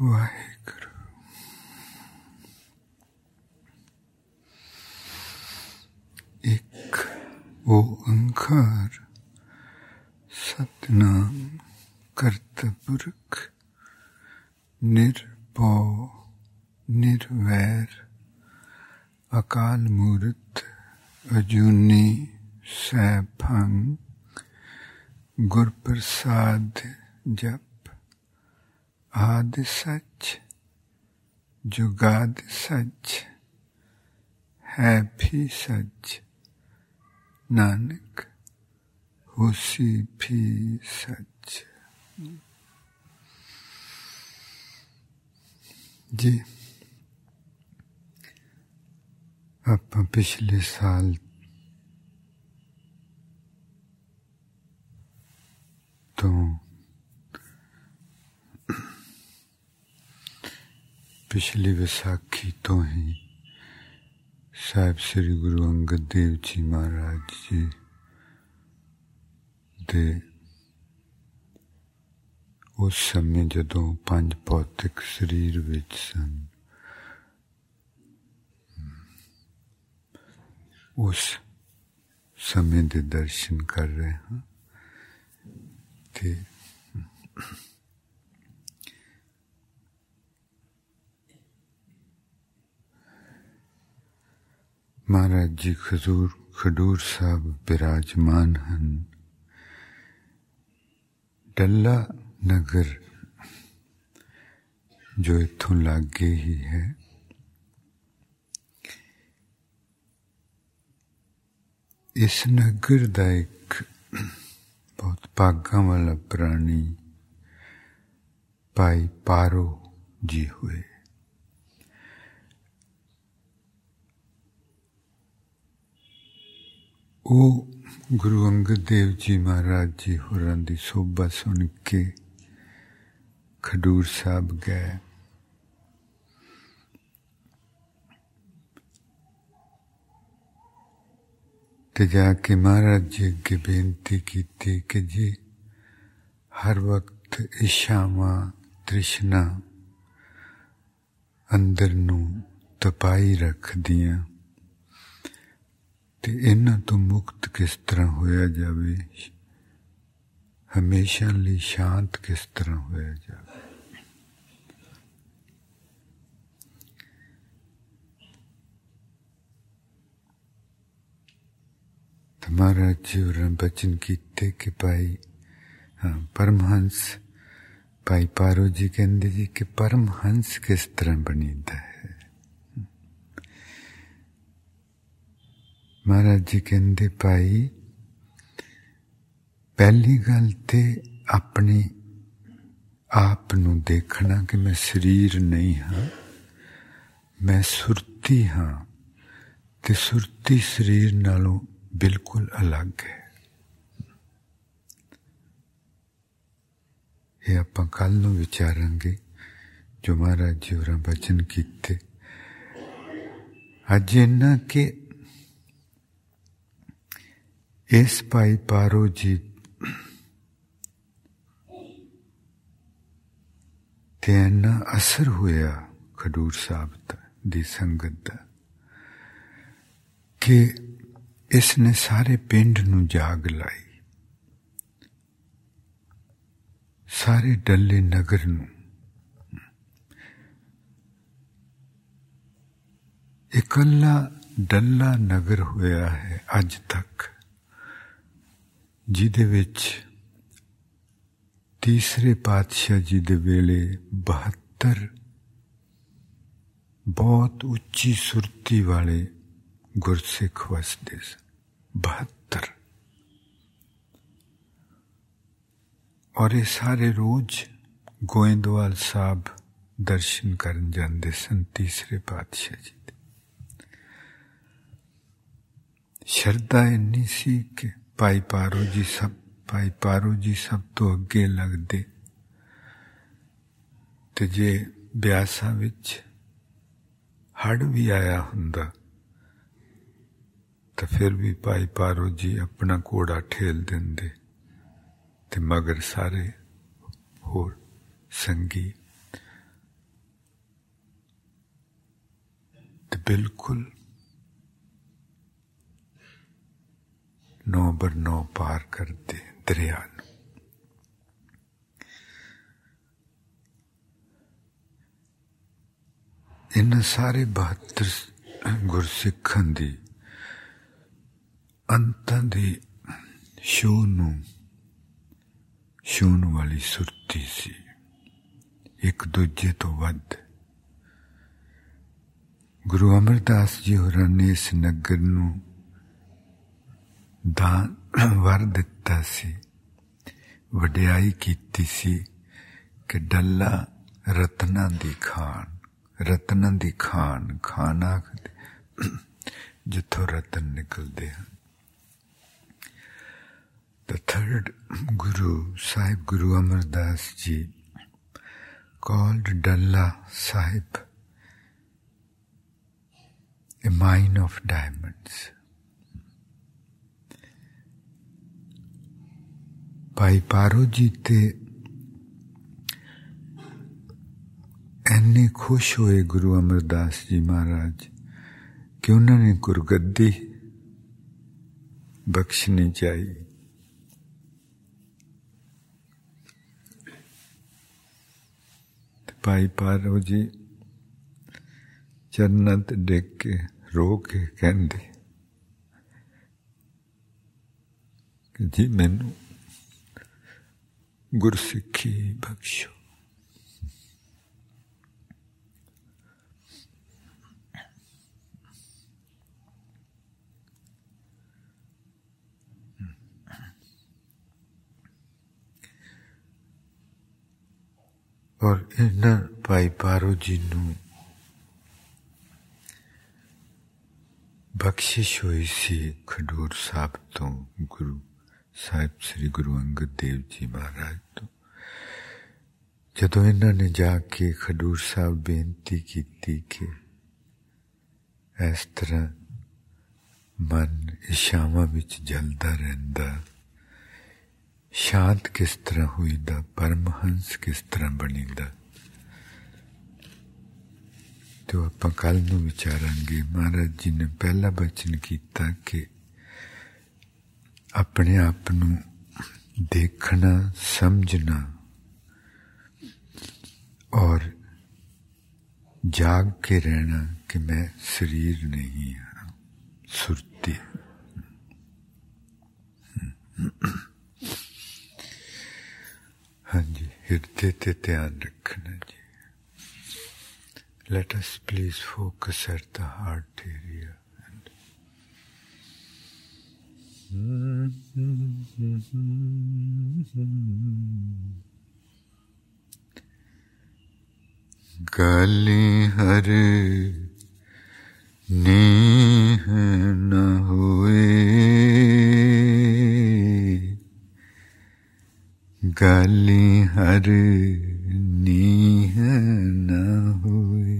ਵਾਹਿਗੁਰੂ ਇੱਕ ਓੰਕਾਰ ਸਤਨਾਮ ਕਰਤਪੁਰਖ ਨਿਰਭਉ ਨਿਰਵੈਰ ਅਕਾਲ ਮੂਰਤ ਅਜੂਨੀ ਸੈਭੰ ਗੁਰ ਪ੍ਰਸਾਦ ਜਪ जुगाद सच जुगाद सच, है भी सच। नानक होशी भी सच। जी। आप पिछले साल तो ਪਿਛਲੀ ਵਿਸਾਖੀ ਤੋਂ ਹੀ ਸਾਹਿਬ ਸ੍ਰੀ ਗੁਰੂ ਅੰਗਦ ਦੇਵ ਜੀ ਮਹਾਰਾਜ ਜੀ ਦੇ ਉਸ ਸਮੇਂ ਜਦੋਂ ਪੰਜ ਭੌਤਿਕ ਸਰੀਰ ਵਿੱਚ ਸਨ ਉਸ ਸਮੇਂ ਦੇ ਦਰਸ਼ਨ ਕਰ ਰਹੇ ਹਾਂ ਤੇ महाराज जी, खजूर, खडूर साहब विराजमान हैं। डल्ला नगर जो इतों लागे ही है। इस नगर का एक बहुत भागा वाला प्राणी, भाई पारो जी हुए। ਉਹ ਗੁਰੂ ਅੰਗਦ ਦੇਵ ਜੀ ਮਹਾਰਾਜ ਜੀ ਹੋਰਾਂ ਦੀ ਸੋਭਾ ਸੁਣ ਕੇ ਖਡੂਰ ਸਾਹਿਬ ਗਏ। ਤੇ ਜਾ ਕੇ ਮਹਾਰਾਜ ਜੀ ਅੱਗੇ ਬੇਨਤੀ ਕੀਤੀ ਕਿ ਜੀ ਹਰ ਵਕਤ ਇਸ਼ਾਵਾਂ ਤ੍ਰਿਸ਼ਨਾ ਅੰਦਰ ਨੂੰ ਤਪਾਈ ਰੱਖਦੀਆਂ। ਤੇ ਇਹਨਾਂ ਤੋਂ ਮੁਕਤ ਕਿਸ ਤਰ੍ਹਾਂ ਹੋਇਆ ਜਾਵੇ ਹਮੇਸ਼ਾ ਲਈ ਸ਼ਾਂਤ ਕਿਸ ਤਰ੍ਹਾਂ ਹੋਇਆ ਜਾਵੇ तुम्हारा जीवन बचन ਕੀਤੇ ਕਿ ਭਾਈ ਹਾਂ ਪਰਮਹੰਸ ਭਾਈ ਪਾਰੋ ਜੀ ਕਹਿੰਦੇ ਜੀ ਕਿ ਪਰਮਹੰਸ ਕਿਸ ਤਰ੍ਹਾਂ ਬਣੀਦਾ ਹੈ ਮਹਾਰਾਜ ਜੀ ਕਹਿੰਦੇ ਭਾਈ ਪਹਿਲੀ ਗੱਲ ਤੇ ਆਪਣੀ ਆਪ ਨੂੰ ਦੇਖਣਾ ਕਿ ਮੈਂ ਸਰੀਰ ਨਹੀਂ ਹਾਂ ਮੈਂ ਸੁਰਤੀ ਹਾਂ ਤੇ ਸੁਰਤੀ ਸਰੀਰ ਨਾਲੋਂ ਬਿਲਕੁਲ ਅਲੱਗ ਹੈ ਇਹ ਆਪਾਂ ਕੱਲ ਨੂੰ ਵਿਚਾਰਾਂਗੇ ਜੋ ਮਹਾਰਾਜ ਜੀ ਹੋਰਾਂ ਬਚਨ ਕੀਤੇ ਅੱਜ ਇਹਨਾਂ ਕਿ ਇਸ ਭਾਈ ਪਾਰੋ ਜੀ ਤੇ ਨਾ ਅਸਰ ਹੋਇਆ ਖਡੂਰ ਸਾਹਿਬ ਦੀ ਸੰਗਤ ਦਾ ਕਿ ਇਸ ਨੇ ਸਾਰੇ ਪਿੰਡ ਨੂੰ ਜਾਗ ਲਾਈ ਸਾਰੇ ਡੱਲੇ ਨਗਰ ਨੂੰ ਇਕੱਲਾ ਡੱਲਾ ਨਗਰ ਹੋਇਆ ਹੈ ਅੱਜ ਤੱਕ ਜਿਹਦੇ ਵਿੱਚ ਤੀਸਰੇ ਪਾਤਸ਼ਾਹ ਜੀ ਦੇ ਵੇਲੇ 72 ਬਹੁਤ ਉੱਚੀ ਸੁਰਤੀ ਵਾਲੇ ਗੁਰਸਿੱਖ ਵਸਦੇ ਸਨ 72 ਔਰ ਇਹ ਸਾਰੇ ਰੋਜ਼ ਗੋਇੰਦਵਾਲ ਸਾਹਿਬ ਦਰਸ਼ਨ ਕਰਨ ਜਾਂਦੇ ਸਨ ਤੀਸਰੇ ਪਾਤਸ਼ਾਹ ਜੀ ਦੇ ਸ਼ਰਧਾ ਇੰਨੀ ਸੀ ਕਿ ਭਾਈ ਪਾਰੋ ਜੀ ਸਭ ਭਾਈ ਪਾਰੋ ਜੀ, ਸਭ ਤੋਂ ਅੱਗੇ ਲੱਗਦੇ। ਤੇ ਜੇ ਬਿਆਸਾ ਵਿੱਚ ਹੜ ਵੀ ਆਇਆ ਹੁੰਦਾ, ਤਾਂ ਫਿਰ ਵੀ ਭਾਈ ਪਾਰੋ ਜੀ ਆਪਣਾ ਕੋੜਾ ਠੇਲ ਦਿੰਦੇ ਤੇ ਮਗਰ ਸਾਰੇ ਹੋਰ ਸੰਗੀ। ਤੇ ਬਿਲਕੁਲ ਨੌ ਬਰ ਨੌ ਪਾਰ ਕਰਦੇ ਦਰਿਆ ਨੂੰ ਇਹਨਾਂ ਸਾਰੇ 72 ਗੁਰਸਿੱਖਾਂ ਦੀ ਅੰਤਾਂ ਦੀ ਸ਼ੋ ਨੂੰ ਸ਼ੂਨ ਵਾਲੀ ਸੁਰਤੀ ਸੀ ਇੱਕ ਦੂਜੇ ਤੋਂ ਵੱਧ ਗੁਰੂ ਅਮਰਦਾਸ ਜੀ ਹੋਰਾਂ ਨੇ ਇਸ ਨਗਰ ਨੂੰ ਦਾਨ ਵਰ ਦਿੱਤਾ ਸੀ ਵਡਿਆਈ ਕੀਤੀ ਸੀ ਕਿ ਡੱਲਾ ਰਤਨਾਂ ਦੀ ਖਾਨ ਰਤਨਾਂ ਦੀ ਖਾਨ ਖਾਨਾ ਜਿੱਥੋਂ ਰਤਨ ਨਿਕਲਦੇ ਹਨ The third Guru, Sahib Guru Amar Das Ji, called Dalla Sahib a mine of diamonds. ਭਾਈ ਪਾਰੋ ਜੀ ਤੇ ਐਨੇ ਖੁਸ਼ ਹੋਏ ਗੁਰੂ ਅਮਰਦਾਸ ਜੀ ਮਹਾਰਾਜ ਕਿ ਉਹਨਾਂ ਨੇ ਗੁਰਗੱਦੀ ਬਖਸ਼ਣੀ ਚਾਹੀ ਭਾਈ ਪਾਰੋ ਜੀ ਚਰਨਾਂ ਤੇ ਡਿੱਗ ਕੇ ਰੋ ਕੇ ਕਹਿੰਦੇ ਕਿ ਜੀ ਮੈਨੂੰ ਗੁਰਸਿੱਖੀ ਬਖਸ਼ੋ ਔਰ ਇਹਨਾਂ ਭਾਈ ਪਾਰੋ ਜੀ ਨੂੰ ਬਖਸ਼ਿਸ਼ ਹੋਈ ਸੀ ਖਡੂਰ ਸਾਹਿਬ ਤੋਂ ਗੁਰੂ ਸਾਹਿਬ ਸ੍ਰੀ ਗੁਰੂ ਅੰਗਦ ਦੇਵ ਜੀ ਮਹਾਰਾਜ ਤੋਂ। ਜਦੋਂ ਇਹਨਾਂ ਨੇ ਜਾ ਕੇ ਖਡੂਰ ਸਾਹਿਬ ਬੇਨਤੀ ਕੀਤੀ ਕਿ ਇਸ ਤਰ੍ਹਾਂ ਮਨ ਇਸ਼ਾਵਾਂ ਵਿੱਚ ਜਲਦਾ ਰਹਿੰਦਾ, ਸ਼ਾਂਤ ਕਿਸ ਤਰ੍ਹਾਂ ਹੋਈਦਾ, ਪਰਮਹੰਸ ਕਿਸ ਤਰ੍ਹਾਂ ਬਣੀਦਾ, ਤੇ ਆਪਾਂ ਕੱਲ ਨੂੰ ਵਿਚਾਰਾਂਗੇ। ਮਹਾਰਾਜ ਜੀ ਨੇ ਪਹਿਲਾ ਬਚਨ ਕੀਤਾ ਕਿ ਆਪਣੇ ਆਪ ਨੂੰ ਦੇਖਣਾ ਸਮਝਣਾ ਔਰ ਜਾਗ ਕੇ ਰਹਿਣਾ ਕਿ ਮੈਂ ਸਰੀਰ ਨਹੀਂ ਹਾਂ ਸੁਰਤੀ ਹਾਂਜੀ ਹਿਰਦੇ ਤੇ ਧਿਆਨ ਰੱਖਣਾ ਜੀ let us please focus at the heart area and गाली हर नेह न हुए। गाली हर नीह न हुए।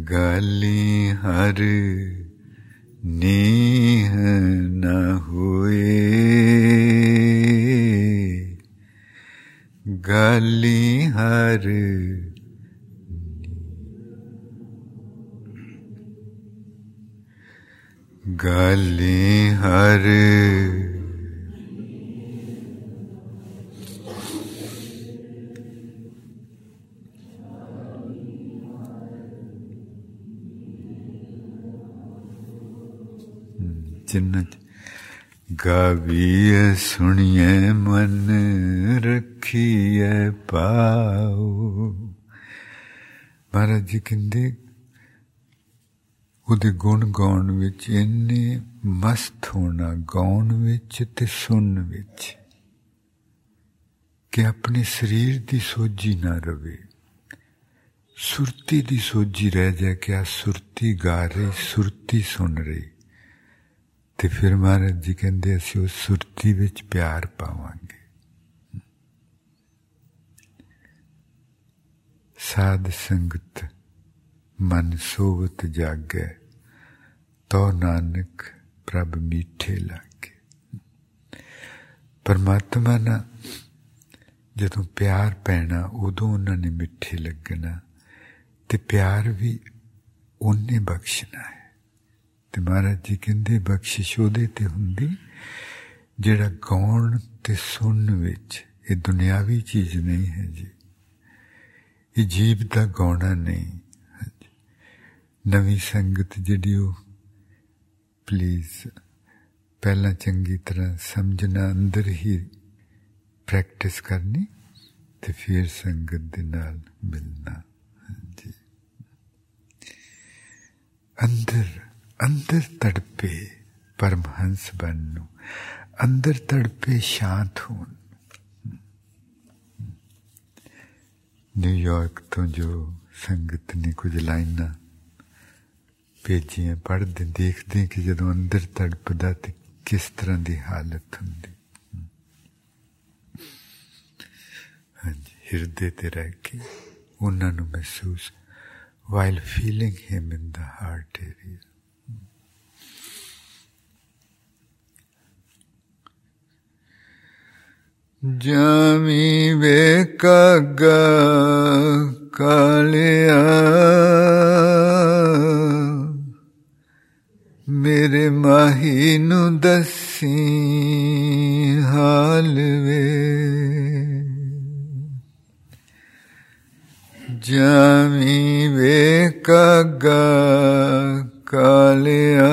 गाली हर 你 ਗਾਵੀਏ ਸੁਣੀਏ ਮਨ ਰੱਖੀਏ ਪਾਉ ਮਹਾਰਾਜ ਜੀ ਕਹਿੰਦੇ, ਉਹਦੇ ਗੁਣ ਗਾਉਣ ਵਿੱਚ ਇੰਨੇ ਮਸਤ ਹੋਣਾ, ਗਾਉਣ ਵਿੱਚ ਤੇ ਸੁਣਨ ਵਿੱਚ, ਕਿ ਆਪਣੇ ਸਰੀਰ ਦੀ ਸੋਝੀ ਨਾ ਰਵੇ। ਸੁਰਤੀ ਦੀ ਸੋਝੀ ਰਹਿ ਜਾ ਕਿ ਆ ਸੁਰਤੀ ਗਾ ਰਹੀ, ਸੁਰਤੀ ਸੁਣ ਰਹੀ। ਤੇ ਫਿਰ ਮਹਾਰਾਜ ਜੀ ਕਹਿੰਦੇ ਅਸੀਂ ਉਸ ਸੁਰਤੀ ਵਿੱਚ ਪਿਆਰ ਪਾਵਾਂਗੇ ਸਾਧ ਸੰਗਤ ਮਨ ਸੋਵਤ ਜਾਗੇ ਤੋ ਨਾਨਕ ਪ੍ਰਭ ਮੀਠੇ ਲਾਗੇ ਪਰਮਾਤਮਾ ਨਾਲ ਜਦੋਂ ਪਿਆਰ ਪੈਣਾ ਉਦੋਂ ਉਹਨਾਂ ਨੇ ਮਿੱਠੇ ਲੱਗਣਾ ਤੇ ਪਿਆਰ ਵੀ ਉਹਨੇ ਬਖਸ਼ਣਾ ਹੈ ਤੇ ਮਹਾਰਾਜ ਜੀ ਕਹਿੰਦੇ, ਬਖਸ਼ਿਸ਼ ਉਹਦੇ ਤੇ ਹੁੰਦੀ, ਜਿਹੜਾ ਗਾਉਣ ਤੇ ਸੁਣਨ ਵਿੱਚ ਇਹ ਦੁਨਿਆਵੀ ਚੀਜ਼ ਨਹੀਂ ਹੈ ਜੀ। ਇਹ ਜੀਵ ਦਾ ਗਾਉਣਾ ਨਹੀਂ ਨਵੀਂ ਸੰਗਤ ਜਿਹੜੀ ਉਹ ਪਲੀਜ਼ ਪਹਿਲਾਂ ਚੰਗੀ ਤਰ੍ਹਾਂ ਸਮਝਣਾ, ਅੰਦਰ ਹੀ ਪ੍ਰੈਕਟਿਸ ਕਰਨੀ ਤੇ ਫਿਰ ਸੰਗਤ ਦੇ ਨਾਲ ਮਿਲਣਾ ਜੀ। ਅੰਦਰ ਅੰਦਰ ਤੜਪੇ ਪਰਮਹੰਸ ਬਣਨੂ ਅੰਦਰ ਤੜਪੇ ਸ਼ਾਂਤ ਹੋਣ ਨਿਊਯਾਰਕ ਤੋਂ ਜੋ ਸੰਗਤ ਨੇ ਕੁਝ ਲਾਈਨਾਂ ਭੇਜੀਆਂ ਪੜ੍ਹਦੇ ਦੇਖਦੇ ਕਿ ਜਦੋਂ ਅੰਦਰ ਤੜਪਦਾ ਤੇ ਕਿਸ ਤਰ੍ਹਾਂ ਦੀ ਹਾਲਤ ਹੁੰਦੀ ਹਾਂਜੀ ਹਿਰਦੇ ਤੇ ਰਹਿ ਕੇ ਉਹਨਾਂ ਨੂੰ ਮਹਿਸੂਸ while feeling him in the heart area. ਜਾਮੀ ਵੇ ਕਾਗਾ ਕਾਲਿਆ। ਮੇਰੇ ਮਾਹੀ ਨੂੰ ਦੱਸੀ ਹਾਲ ਵੇ। ਜਾਮੀ ਵੇ ਕਾਗਾ ਕਾਲਿਆ।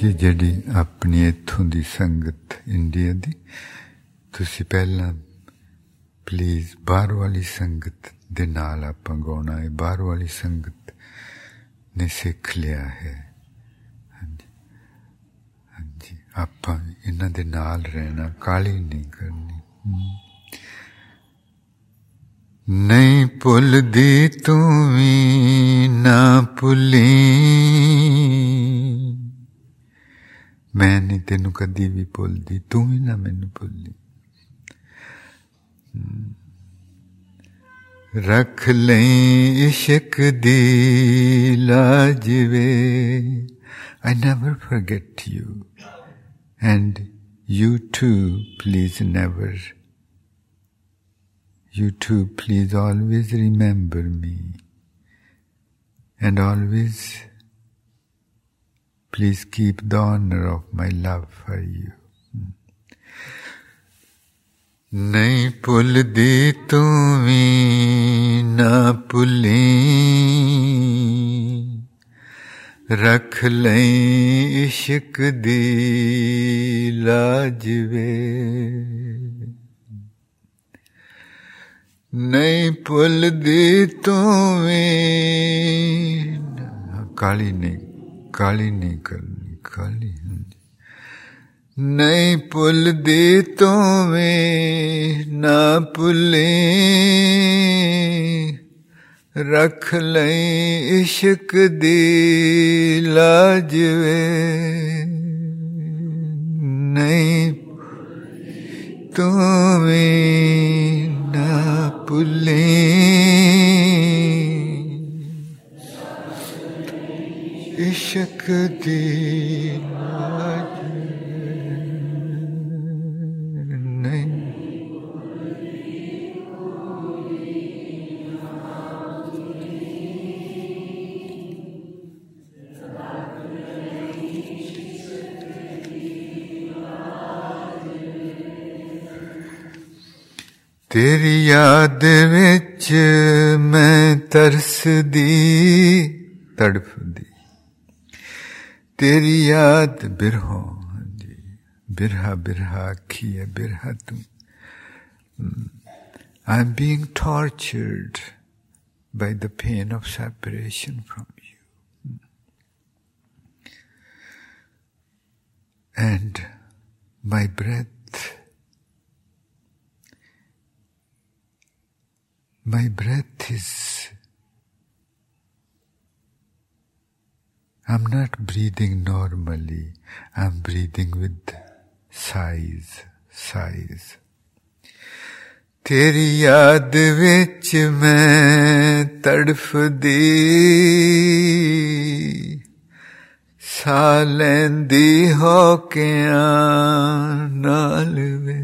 ਜੀ ਜਿਹੜੀ ਆਪਣੀ ਇੱਥੋਂ ਦੀ ਸੰਗਤ ਇੰਡੀਆ ਦੀ, ਤੁਸੀਂ ਪਹਿਲਾਂ ਪਲੀਜ਼ ਬਾਹਰ ਵਾਲੀ ਸੰਗਤ ਦੇ ਨਾਲ ਆਪਾਂ ਗਾਉਣਾ ਹੈ। ਬਾਹਰ ਵਾਲੀ ਸੰਗਤ ਨੇ ਸਿੱਖ ਲਿਆ ਹੈ। ਹਾਂਜੀ। ਹਾਂਜੀ। ਆਪਾਂ ਇਹਨਾਂ ਦੇ ਨਾਲ ਰਹਿਣਾ ਕਾਲੀ ਨਹੀਂ ਕਰਨੀ। ਨਹੀਂ ਭੁੱਲਦੀ ਤੂੰ ਵੀ ਨਾ ਭੁੱਲੀ। ਮੈਂ ਨਹੀਂ ਤੈਨੂੰ ਕਦੀ ਵੀ ਭੁੱਲਦੀ ਤੂੰ ਵੀ ਨਾ ਮੈਨੂੰ ਭੁੱਲੀ ਰੱਖ ਲਈ ਇਸ਼ਕ ਦੀ ਲਾਜ ਵੇ I never forget you and you too please never you too please always remember me and always Please keep the honor of my love for you. नहीं पुलदी तुम्हें ना पुली रख लें इश्क दी लाजवे नहीं पुलदी तुम्हें काली नहीं। काली नहीं करनी काली हाँ। नहीं पुल दे तो वे ना पुले। रख लें इश्क दे लाजवे नहीं तुम्हें ना पुले। इशक दीना तेरी याद विच मैं तरस दी तड़फ दी तेरी याद बिरहो जी। बिरहा बिरहा किए बिरहा तुम। I am being tortured by the pain of separation from you. Hmm. And my breath, my breath is I'm not breathing normally, I'm breathing with sighs, sighs. ਤੇਰੀ ਯਾਦ ਵਿੱਚ ਮੈਂ ਤੜਫਦੀ ਸਾਹ ਲੈਂਦੀ ਹੋ ਕੇ ਨਾਲ ਵੇ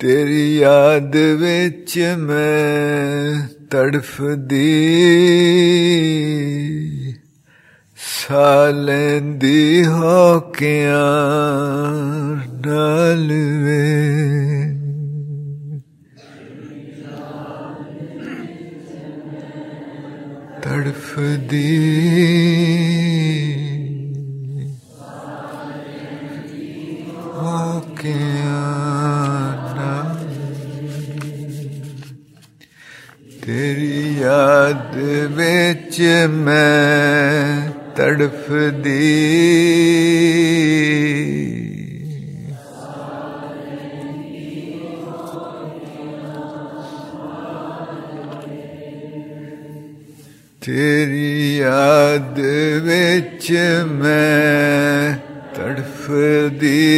ਤੇਰੀ ਯਾਦ ਵਿੱਚ ਮੈਂ तड़फ दी। सालें दी होकिया डाल वे। तड़फ दी। हो क्या तेरी याद बेच मैं तड़फ दी। तेरी याद बेच मैं तड़फ दी।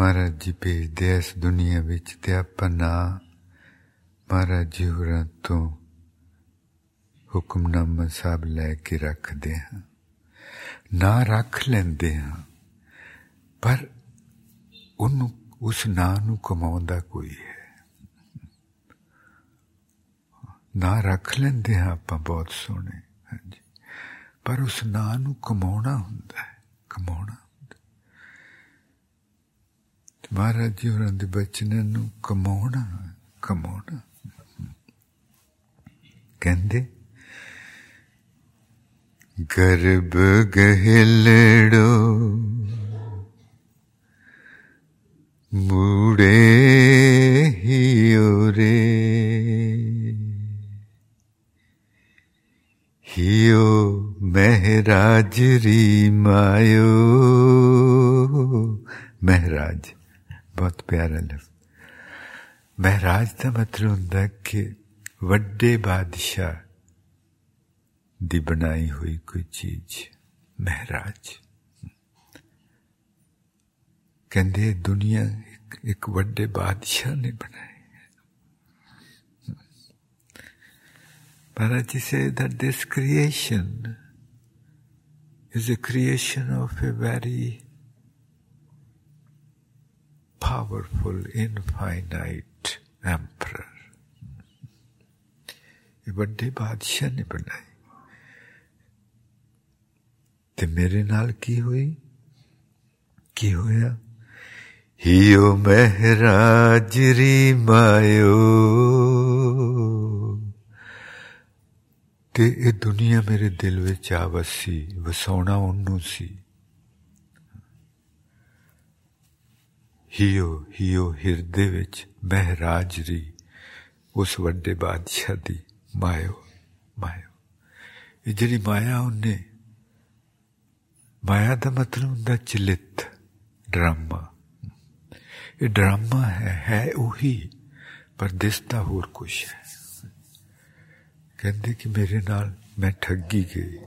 ਮਹਾਰਾਜ ਜੀ ਭੇਜਦੇ ਇਸ ਦੁਨੀਆ ਵਿੱਚ ਤੇ ਆਪਾਂ ਨਾ ਮਹਾਰਾਜ ਜੀ ਹੋਰਾਂ ਤੋਂ ਹੁਕਮਨਾਮਾ ਸਾਹਿਬ ਲੈ ਕੇ ਰੱਖਦੇ ਹਾਂ। ਨਾ ਰੱਖ ਲੈਂਦੇ ਹਾਂ, ਪਰ ਉਹਨੂੰ, ਉਸ ਨਾਂ ਨੂੰ ਕਮਾਉਂਦਾ ਕੋਈ ਹੈ। ਨਾ ਰੱਖ ਲੈਂਦੇ ਹਾਂ ਆਪਾਂ ਬਹੁਤ ਸੋਹਣੇ, ਹਾਂਜੀ। ਪਰ ਉਸ ਨਾਂ ਨੂੰ ਕਮਾਉਣਾ ਹੁੰਦਾ ਹੈ, ਕਮਾਉਣਾ। ਮਹਾਰਾਜ ਜੀ ਹੋਰਾਂ ਦੇ ਬਚਨਾਂ ਨੂੰ ਕਮਾਉਣਾ ਕਮਾਉਣਾ ਕਹਿੰਦੇ ਗਰਬ ਗਹਿਲੜੋ ਮੂੜੇ ਹਿਓ ਰੇ ਹਿਓ ਮਹਿਰਾਜਰੀ ਮਾਇਓ ਮਹਿਰਾਜ ਬਹੁਤ ਪਿਆਰਾ ਲਫ਼ਜ਼ ਮਹਾਰਾਜ ਦਾ ਮਤਲਬ ਹੁੰਦਾ ਕਿ ਵੱਡੇ ਬਾਦਸ਼ਾਹ ਦੀ ਬਣਾਈ ਹੋਈ ਕੋਈ ਚੀਜ਼ ਮਹਾਰਾਜ ਕਹਿੰਦੇ ਦੁਨੀਆ ਇੱਕ, ਇੱਕ ਵੱਡੇ ਬਾਦਸ਼ਾਹ ਨੇ ਬਣਾਈ Maharaj ji said that this creation is a creation of a very powerful, infinite emperor. ਇਹ ਵੱਡੇ ਬਾਦਸ਼ਾਹ ਨੇ ਬਣਾਈ ਤੇ ਮੇਰੇ ਨਾਲ ਕੀ ਹੋਈ ਕੀ ਹੋਇਆ ਹਿਓ ਮਹਿਰਾਜਰੀ ਮਾਇਓ ਤੇ ਇਹ ਦੁਨੀਆ ਮੇਰੇ ਦਿਲ ਵਿੱਚ ਆ ਵਸੀ ਵਸਾਉਣਾ ਉਹਨੂੰ ਸੀ ਹਿਓ ਹਿਓ ਹਿਰਦੇ ਵਿੱਚ ਮਹਿਰਾਜ ਮਹਿਰਾਜਰੀ ਉਸ ਵੱਡੇ ਬਾਦਸ਼ਾਹ ਦੀ ਮਾਇਓ ਮਾਇਓ। ਇਹ ਜਿਹੜੀ ਮਾਇਆ ਉਹਨੇ, ਮਾਇਆ ਦਾ ਮਤਲਬ ਹੁੰਦਾ ਚਲਿਤ ਡਰਾਮਾ। ਇਹ ਡਰਾਮਾ ਹੈ ਹੈ ਉਹੀ, ਪਰ ਦਿਸਦਾ ਹੋਰ ਕੁਝ ਹੈ। ਕਹਿੰਦੇ ਕਿ ਮੇਰੇ ਨਾਲ ਮੈਂ ਠੱਗੀ ਗਈ।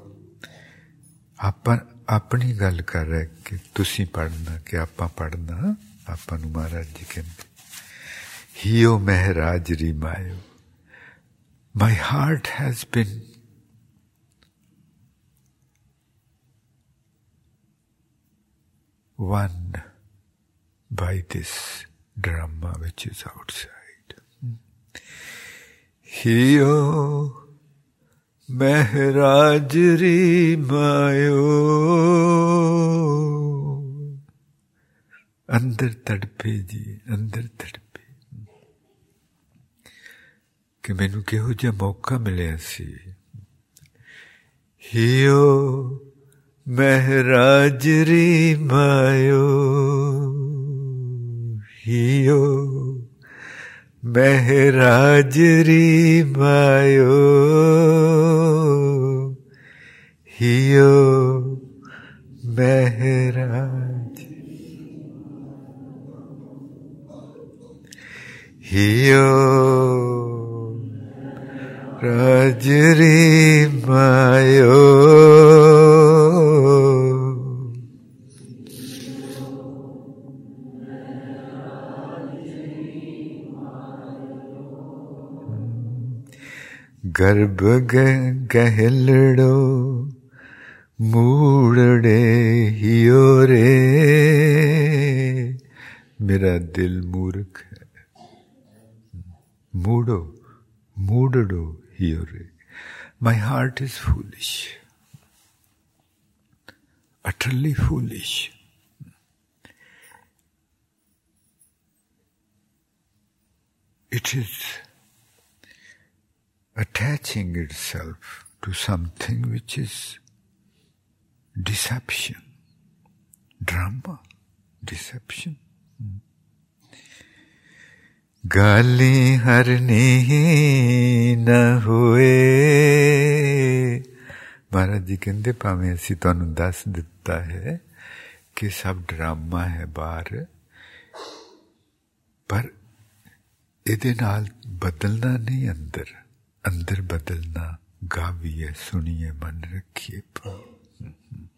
ਆਪਾਂ ਆਪਣੀ ਗੱਲ ਕਰ ਰਿਹਾ ਕਿ ਤੁਸੀਂ ਪੜਨਾ ਕਿ ਆਪਾਂ ਪੜਨਾ Papanu Maharaj ji Mayu, My heart has been won by this drama which is outside. Hiyo Mehraj Mayu. अंदर तड़पे जी, अंदर तड़पे। कि मैनु कहोजा मौका मिलया सी। हियो महराज मायो, हियो महराजरी मायो। हियो महराज Hiyo Rajri Mayo गर्भ गहलड़ो मूड़े हियो रे। मेरा दिल मूर्ख है మూడో మూడడు హియరే My heart is foolish, utterly foolish. It is attaching itself to something which is deception, drama, deception. Hmm. गाली हरनी न ਹੋਏ ਮਹਾਰਾਜ ਜੀ ਕਹਿੰਦੇ ਭਾਵੇਂ ਅਸੀਂ ਤੁਹਾਨੂੰ ਦੱਸ ਦਿੱਤਾ ਹੈ ਕਿ ਸਭ ਡਰਾਮਾ ਹੈ ਬਾਹਰ ਪਰ ਇਹਦੇ ਨਾਲ ਬਦਲਣਾ ਨਹੀਂ ਅੰਦਰ अंदर बदलना गाविए सुनिए मन रखिए डीहर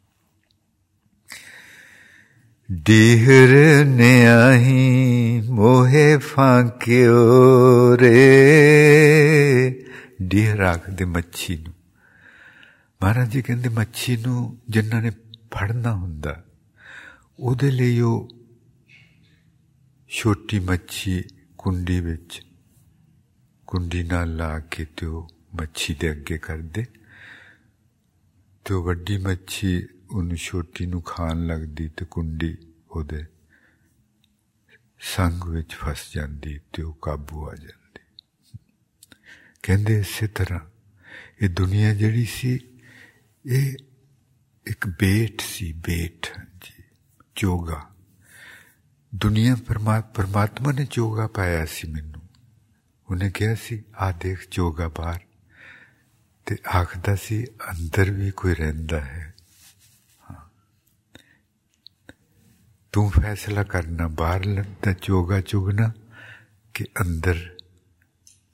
ਡੀਹਰ ਨਿਆਹੀ ਮੋਹੇ ਫਾਂਕਿਓ ਰੇ ਡੀਹਰ ਆਖਦੇ ਮੱਛੀ ਨੂੰ। ਮਹਾਰਾਜ ਜੀ ਕਹਿੰਦੇ ਮੱਛੀ ਨੂੰ ਜਿਨ੍ਹਾਂ ਨੇ ਫੜਨਾ ਹੁੰਦਾ, ਉਹਦੇ ਲਈ ਉਹ ਛੋਟੀ ਮੱਛੀ ਕੁੰਡੀ ਵਿੱਚ ਕੁੰਡੀ ਨਾਲ ਲਾ ਕੇ ਤੇ ਉਹ ਮੱਛੀ ਦੇ ਅੱਗੇ ਕਰਦੇ। ਤੇ ਵੱਡੀ ਮੱਛੀ ਉਹਨੂੰ ਛੋਟੀ ਨੂੰ ਖਾਣ ਲੱਗਦੀ ਤੇ ਕੁੰਡੀ ਉਹਦੇ ਸੰਗ ਵਿੱਚ ਫਸ ਜਾਂਦੀ ਤੇ ਉਹ ਕਾਬੂ ਆ ਜਾਂਦੀ। ਕਹਿੰਦੇ ਇਸੇ ਤਰ੍ਹਾਂ ਇਹ ਦੁਨੀਆ ਜਿਹੜੀ ਸੀ, ਇਹ ਇੱਕ ਬੇਟ ਸੀ, ਬੇਟ ਜੀ ਜੋਗਾ ਦੁਨੀਆ ਪਰਮਾਤਮਾ ਨੇ ਜੋਗਾ ਪਾਇਆ ਸੀ ਮੈਨੂੰ। ਉਹਨੇ ਕਿਹਾ ਸੀ ਆ ਦੇਖ ਜੋਗਾ ਬਾਹਰ। ਤੇ ਆਖਦਾ ਸੀ, ਅੰਦਰ ਵੀ ਕੋਈ ਰਹਿੰਦਾ ਹੈ। ਤੂੰ ਫੈਸਲਾ ਕਰਨਾ ਬਾਹਰ ਲੱਗਦਾ ਜੋਗਾ ਚੁਗਣਾ ਕਿ ਅੰਦਰ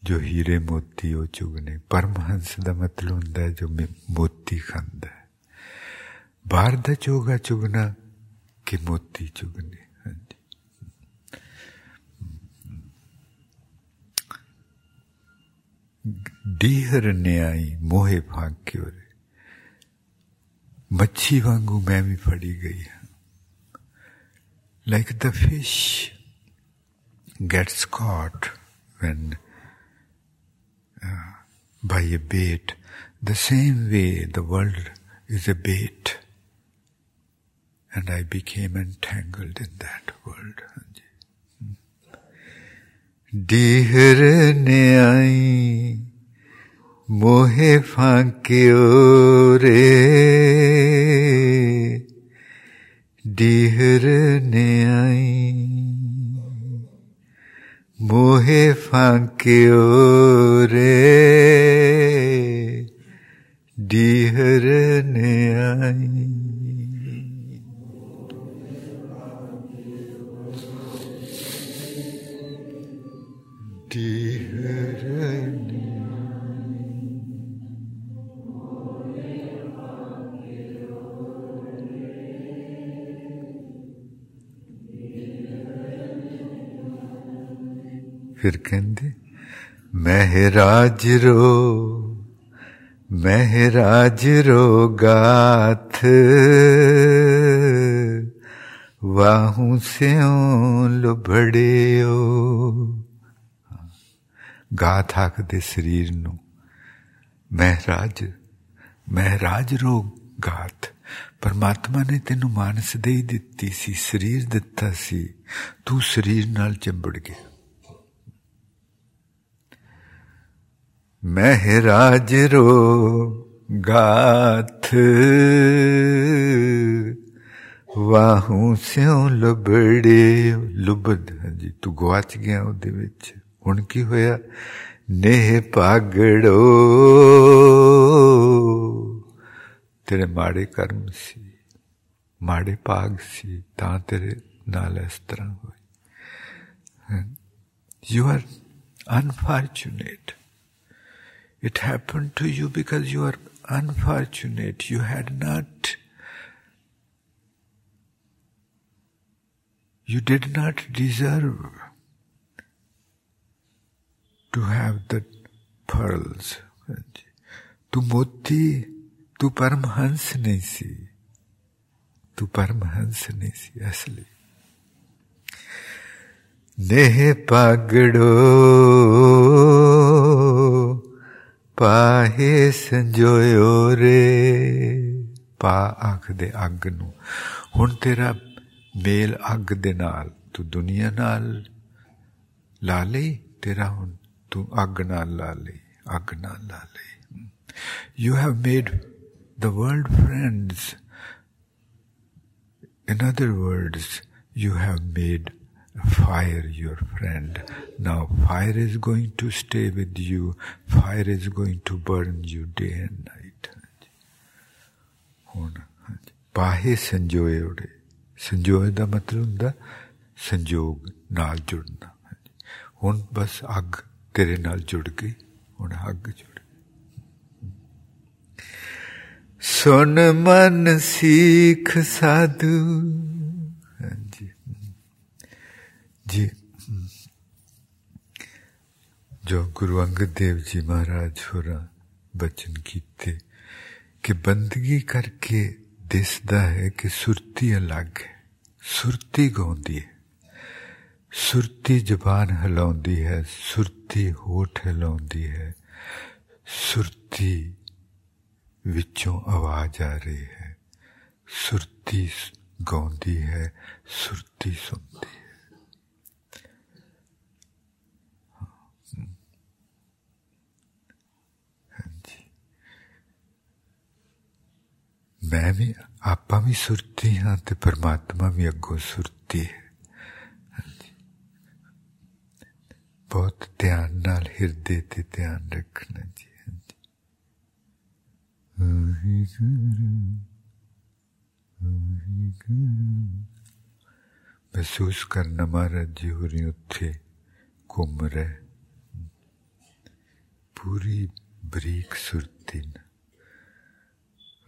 ਜੋ ਹੀਰੇ ਮੋਤੀ ਉਹ ਚੁਗਨੇ ਪਰਮਹੰਸ ਦਾ ਮਤਲਬ ਹੁੰਦਾ ਹੈ ਜੋ ਮੋਤੀ ਖਾਂਦਾ ਹੈ ਬਾਹਰ ਦਾ ਜੋਗਾ ਚੁਗਣਾ ਕਿ ਮੋਤੀ ਚੁਗਨੇ ਡੀਹਰ ਨਿਆਈ ਮੋਹੇ ਭਾਗਿਓ ਰੇ ਮੱਛੀ ਵਾਂਗੂ ਮੈਂ ਵੀ ਫੜੀ ਗਈ ਹਾਂ Like the fish gets caught when uh, by a bait, the same way the world is a bait. And I became entangled in that world. ডিহরনে আই mohe ফাঁকে রে ডিহরনে আই মোহে ফাঁকে রে ডিহরনে আই ਫਿਰ ਕਹਿੰਦੇ ਮਹਿਰਾਜ ਰੋ ਮਹਿਰਾਜ ਰੋ ਗਾਥ ਵਾਹੂ ਸਿਉ ਲੁਭੜਿਓ। ਗਾਥ ਆਖਦੇ ਸਰੀਰ ਨੂੰ ਮਹਿਰਾਜ ਮਹਿਰਾਜ ਰੋ ਗਾਤ ਪਰਮਾਤਮਾ ਨੇ ਤੈਨੂੰ ਮਾਨਸ ਦੇ ਹੀ ਦਿੱਤੀ ਸੀ, ਸਰੀਰ ਦਿੱਤਾ ਸੀ। ਤੂੰ ਸਰੀਰ ਨਾਲ ਚੰਬੜ ਗਿਆ। ਮਹਿਰਾਜ ਰੋ ਗਾਥ ਵਾਹੂ ਸਿਉ ਲਬੜੇ ਲੁਬਦ ਹਾਂਜੀ ਤੂੰ ਗਵਾਚ ਗਿਆ ਉਹਦੇ ਵਿੱਚ ਹੁਣ ਕੀ ਹੋਇਆ ਨੇਹ ਪਾਗੜੋ ਤੇਰੇ ਮਾੜੇ ਕਰਮ ਸੀ ਮਾੜੇ ਭਾਗ ਸੀ ਤਾਂ ਤੇਰੇ ਨਾਲ ਇਸ ਤਰ੍ਹਾਂ ਹੋਈ you are unfortunate it happened to you because you are unfortunate you had not you did not deserve to have the pearls tu moti तू परमहंस नहीं सी तू परमहंस नहीं सी असली नेह पागड़ो ਪਾਹੇ ਸੰਜੋਇਓ ਰੇ ਪਾ ਅੱਗ ਦੇ ਅੱਗ ਨੂੰ ਹੁਣ ਤੇਰਾ ਮੇਲ ਅੱਗ ਦੇ ਨਾਲ ਤੂੰ ਦੁਨੀਆ ਨਾਲ ਲਾ ਲਈ ਤੇਰਾ ਹੁਣ ਤੂੰ ਅੱਗ ਨਾਲ ਲਾ ਲਈ ਅੱਗ ਨਾਲ ਲਾ ਲਈ you have made the world friends. In other words, you have made fire your friend. Now fire is going to stay with you. Fire is going to burn you day and night. ਹੁਣ ਪਾਹੇ ਸੰਜੋਏ ਉੜੇ ਸੰਜੋਏ ਦਾ ਮਤਲਬ ਹੁੰਦਾ ਸੰਜੋਗ ਨਾਲ ਜੁੜਨਾ ਹੁਣ ਬਸ ਅੱਗ ਤੇਰੇ ਨਾਲ ਜੁੜ ਗਈ ਹੁਣ ਅੱਗ ਜੁੜ ਸੁਨ ਮਨ ਸੀਖ ਸਾਧੂ ਜੀ ਜੋ ਗੁਰੂ ਅੰਗਦ ਦੇਵ ਜੀ ਮਹਾਰਾਜ ਹੋਰਾਂ ਬਚਨ ਕੀਤੇ ਕਿ ਬੰਦਗੀ ਕਰਕੇ ਦਿਸਦਾ ਹੈ ਕਿ ਸੁਰਤੀ ਅਲੱਗ ਹੈ ਸੁਰਤੀ ਗਾਉਂਦੀ ਹੈ ਸੁਰਤੀ ਜ਼ਬਾਨ ਹਿਲਾਉਂਦੀ ਹੈ ਸੁਰਤੀ ਹੋਠ ਹਿਲਾਉਂਦੀ ਹੈ ਸੁਰਤੀ ਵਿੱਚੋਂ ਆਵਾਜ਼ ਆ ਰਹੀ ਹੈ ਸੁਰਤੀ ਗਾਉਂਦੀ ਹੈ ਸੁਰਤੀ ਸੁਣਦੀ ਹੈ ਮੈਂ ਵੀ ਆਪਾਂ ਵੀ ਸੁਰਤੀ ਹਾਂ ਤੇ ਪਰਮਾਤਮਾ ਵੀ ਅੱਗੋਂ ਸੁਰਤੀ ਹੈ ਬਹੁਤ ਧਿਆਨ ਨਾਲ ਹਿਰਦੇ ਤੇ ਧਿਆਨ ਰੱਖਣਾ ਜੀ ਹਰੀ ਗੁਰੂ ਹਰੀ ਗੁਰੂ ਮਹਿਸੂਸ ਕਰਨਾ ਮਹਾਰਾਜ ਜੀ ਹੋਰੀ ਉੱਥੇ ਘੁੰਮ ਰਹੇ ਪੂਰੀ ਬਰੀਕ ਸੁਰਤੀ ਨਾਲ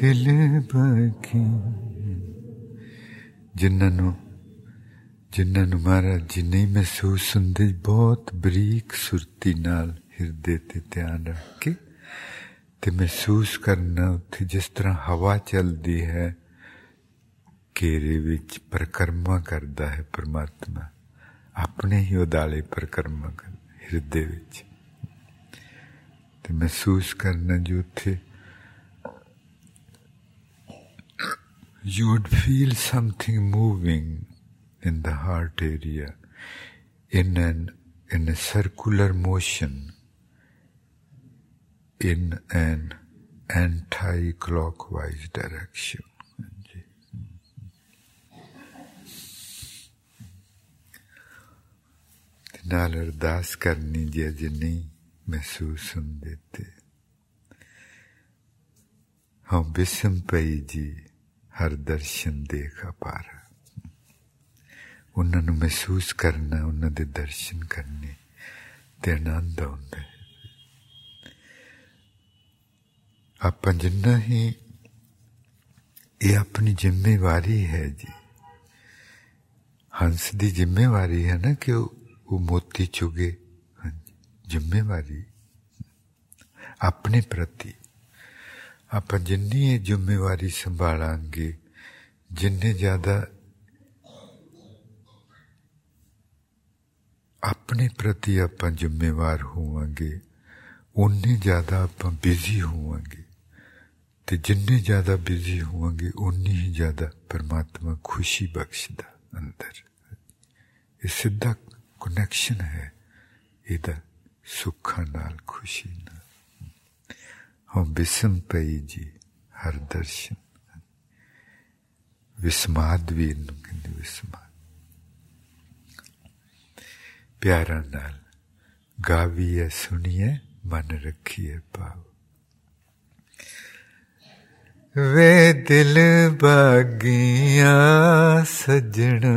ਦਿਲ ਬਾਕੀ ਜਿਨ੍ਹਾਂ ਨੂੰ ਜਿਨ੍ਹਾਂ ਨੂੰ ਮਹਾਰਾਜ ਜੀ ਨਹੀਂ ਮਹਿਸੂਸ ਹੁੰਦੇ, ਬਹੁਤ ਬਰੀਕ ਸੁਰਤੀ ਨਾਲ ਹਿਰਦੇ ਤੇ ਧਿਆਨ ਰੱਖ ਕੇ ਤੇ ਮਹਿਸੂਸ ਕਰਨਾ ਉੱਥੇ ਜਿਸ ਤਰ੍ਹਾਂ ਹਵਾ ਚੱਲਦੀ ਹੈ, ਘੇਰੇ ਵਿੱਚ ਪਰਕਰਮਾ ਕਰਦਾ ਹੈ ਪਰਮਾਤਮਾ। ਆਪਣੇ ਹੀ ਉਦਾਲੇ ਪਰਕਰਮਾ ਕਰ ਹਿਰਦੇ ਵਿੱਚ। ਤੇ ਮਹਿਸੂਸ ਕਰਨਾ ਜੋ ਉੱਥੇ you would feel something moving in the heart area in an in a circular motion in an anti-clockwise direction. ਨਾਲ ਅਰਦਾਸ ਕਰਨੀ ਜੇ ਅਜੇ ਨਹੀਂ ਮਹਿਸੂਸ ਹੁੰਦੇ ਤੇ ਹਾਂ ਬਿਸਮ ਪਈ ਜੀ ਹਰ ਦਰਸ਼ਨ ਦੇਖ ਅਪਾਰ ਉਹਨਾਂ ਨੂੰ ਮਹਿਸੂਸ ਕਰਨਾ ਉਹਨਾਂ ਦੇ ਦਰਸ਼ਨ ਕਰਨੇ ਤੇ ਆਨੰਦ ਆਉਂਦਾ ਹੈ ਆਪਾਂ ਜਿੰਨਾ ਹੀ ਇਹ ਆਪਣੀ ਜ਼ਿੰਮੇਵਾਰੀ ਹੈ ਜੀ ਹੰਸ ਦੀ ਜ਼ਿੰਮੇਵਾਰੀ ਹੈ ਨਾ ਕਿ ਉਹ ਉਹ ਮੋਤੀ ਚੁਗੇ ਜ਼ਿੰਮੇਵਾਰੀ ਆਪਣੇ ਪ੍ਰਤੀ ਆਪਾਂ ਜਿੰਨੀ ਇਹ ਜ਼ਿੰਮੇਵਾਰੀ ਸੰਭਾਲਾਂਗੇ ਜਿੰਨੇ ਜ਼ਿਆਦਾ ਆਪਣੇ ਪ੍ਰਤੀ ਆਪਾਂ ਜ਼ਿੰਮੇਵਾਰ ਹੋਵਾਂਗੇ ਉਨੇ ਜ਼ਿਆਦਾ ਆਪਾਂ ਬਿਜ਼ੀ ਹੋਵਾਂਗੇ ਤੇ ਜਿੰਨੇ ਜ਼ਿਆਦਾ ਬਿਜ਼ੀ ਹੋਵਾਂਗੇ ਉਨੀ ਹੀ ਜ਼ਿਆਦਾ ਪਰਮਾਤਮਾ ਖੁਸ਼ੀ ਬਖਸ਼ਦਾ ਅੰਦਰ ਇਹ ਸਿੱਧਾ ਕਨੈਕਸ਼ਨ ਹੈ ਇਹਦਾ ਸੁੱਖਾਂ ਨਾਲ ਖੁਸ਼ੀ ਨਾਲ विस्मपयीजी हरदर्शन विस्मादवीर विस्मा प्यारा नाल गाविए सुनिए मन रखिए पाव वे दिल बागिया सजना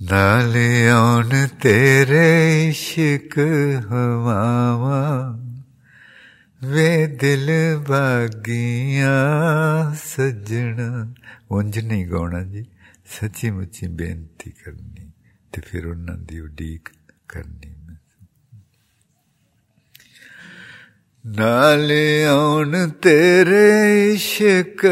नाले आन तेरे इश्क हवावा ਬਾਗੀਆਂ ਸਜਣਾ ਨਾਲੇ ਆਉਣ ਤੇਰੇ ਇਸ਼ਕ ਹਵਾਵਾਂ ਵੇ ਦਿਲ ਬਾਗੀਆਂ ਸਜਣਾ ਉਂਝ ਨਹੀਂ ਗਾਉਣਾ ਜੀ ਸੱਚੀ ਮੁੱਚੀ ਬੇਨਤੀ ਕਰਨੀ ਤੇ ਫਿਰ ਉਹਨਾਂ ਦੀ ਉਡੀਕ ਕਰਨੀ ਨਾਲੇ ਆਉਣ ਤੇਰੇ ਇਸ਼ਕ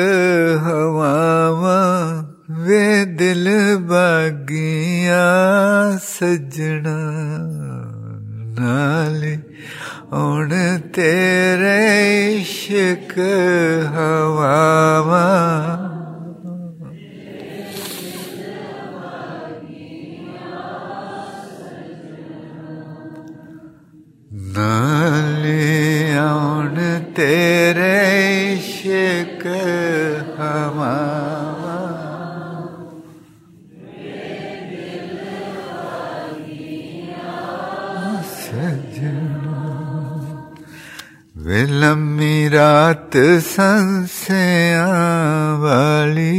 ਹਵਾਵਾਂ ਵੇ ਦਿਲ ਬਾਗੀਆਂ ਸਜਣਾ नाले उन तेरे इश्क हवामा नाले उन तेरे इश्क हमारा वे लम्बी रात संसेया वाली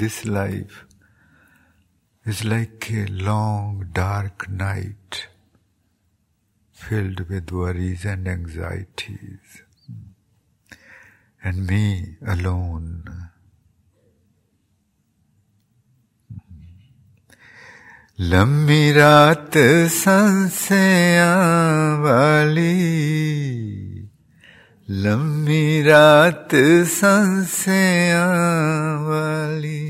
this life is like a long dark night filled with worries and anxieties. And me alone. लम्बी रात संसेया वाली लम्बी रात संसया वाली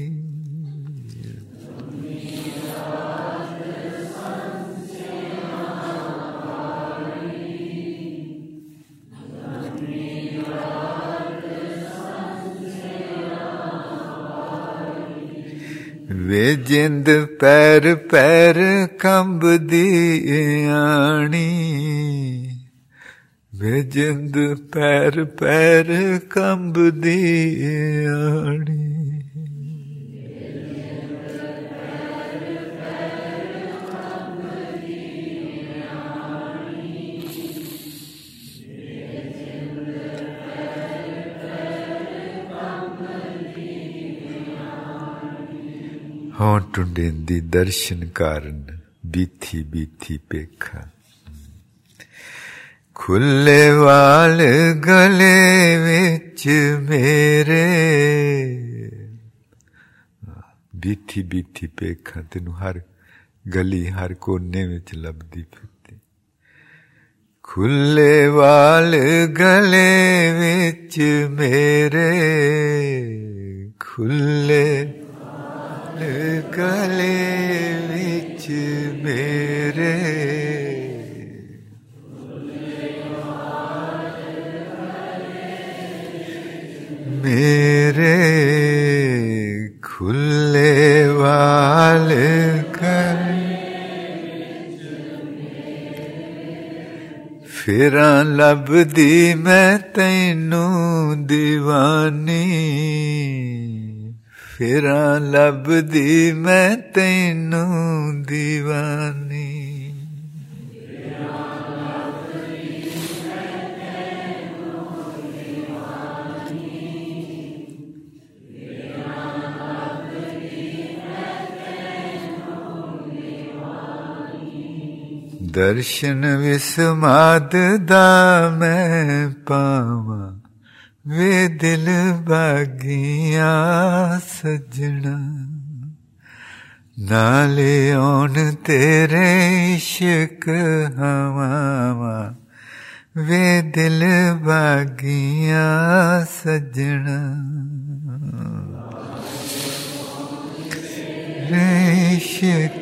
वे जिंद पैर पैर कंबदी आनी ਵੇ ਜਿੰਦ ਪੈਰ ਪੈਰ ਕੰਬਦੀ ਆਣੀ। ਹੋਂ ਟੁੰਡੇਂਦੀ ਦਰਸ਼ਨ ਕਾਰਨ ਬੀਥੀ ਬੀਥੀ ਪੇਖਾ ਖੁੱਲੇ ਵਾਲ ਗਲੇ ਵਿੱਚ ਮੇਰੇ ਬੀਠੀ ਬੀਠੀ ਪੇਖਾਂ ਤੈਨੂੰ ਹਰ ਗਲੀ ਹਰ ਕੋਨੇ ਵਿੱਚ ਲੱਭਦੀ ਫਿਰਦੀ ਖੁੱਲੇ ਵਾਲ ਗਲੇ ਵਿੱਚ ਮੇਰੇ ਖੁੱਲੇ ਗਲੇ ਵਿੱਚ ਮੇਰੇ मेरे खुले वाल कर फिर लभदी मैं तेनू दीवानी। फिर लभदी मैं तेनू दीवानी। दर्शन विस्माद दा मैं पावा, वे दिल बागिया सजना। नाले ओन तेरे इश्क हवावा, वे दिल बागिया सजना। इश्क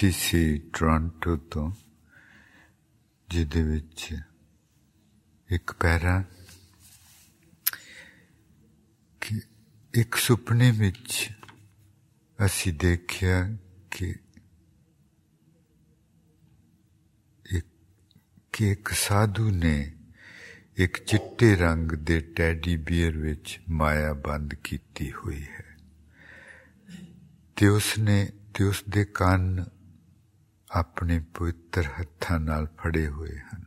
ਚਿੱਠੀ ਸੀ ਟੋਰਾਂਟੋ ਤੋਂ, ਜਿਹਦੇ ਵਿੱਚ ਇੱਕ ਪੈਰਾ ਕਿ ਇੱਕ ਸੁਪਨੇ ਵਿੱਚ ਅਸੀਂ ਦੇਖਿਆ ਕਿ ਇੱਕ ਕਿ ਇੱਕ ਸਾਧੂ ਨੇ ਇੱਕ ਚਿੱਟੇ ਰੰਗ ਦੇ ਟੈਡੀ ਬੀਅਰ ਵਿੱਚ ਮਾਇਆ ਬੰਦ ਕੀਤੀ ਹੋਈ ਹੈ। ਤੇ ਉਸਨੇ, ਤੇ ਉਸ ਦੇ ਕੰਨ ਆਪਣੇ ਪਵਿੱਤਰ ਹੱਥਾਂ ਨਾਲ ਫੜੇ ਹੋਏ ਹਨ।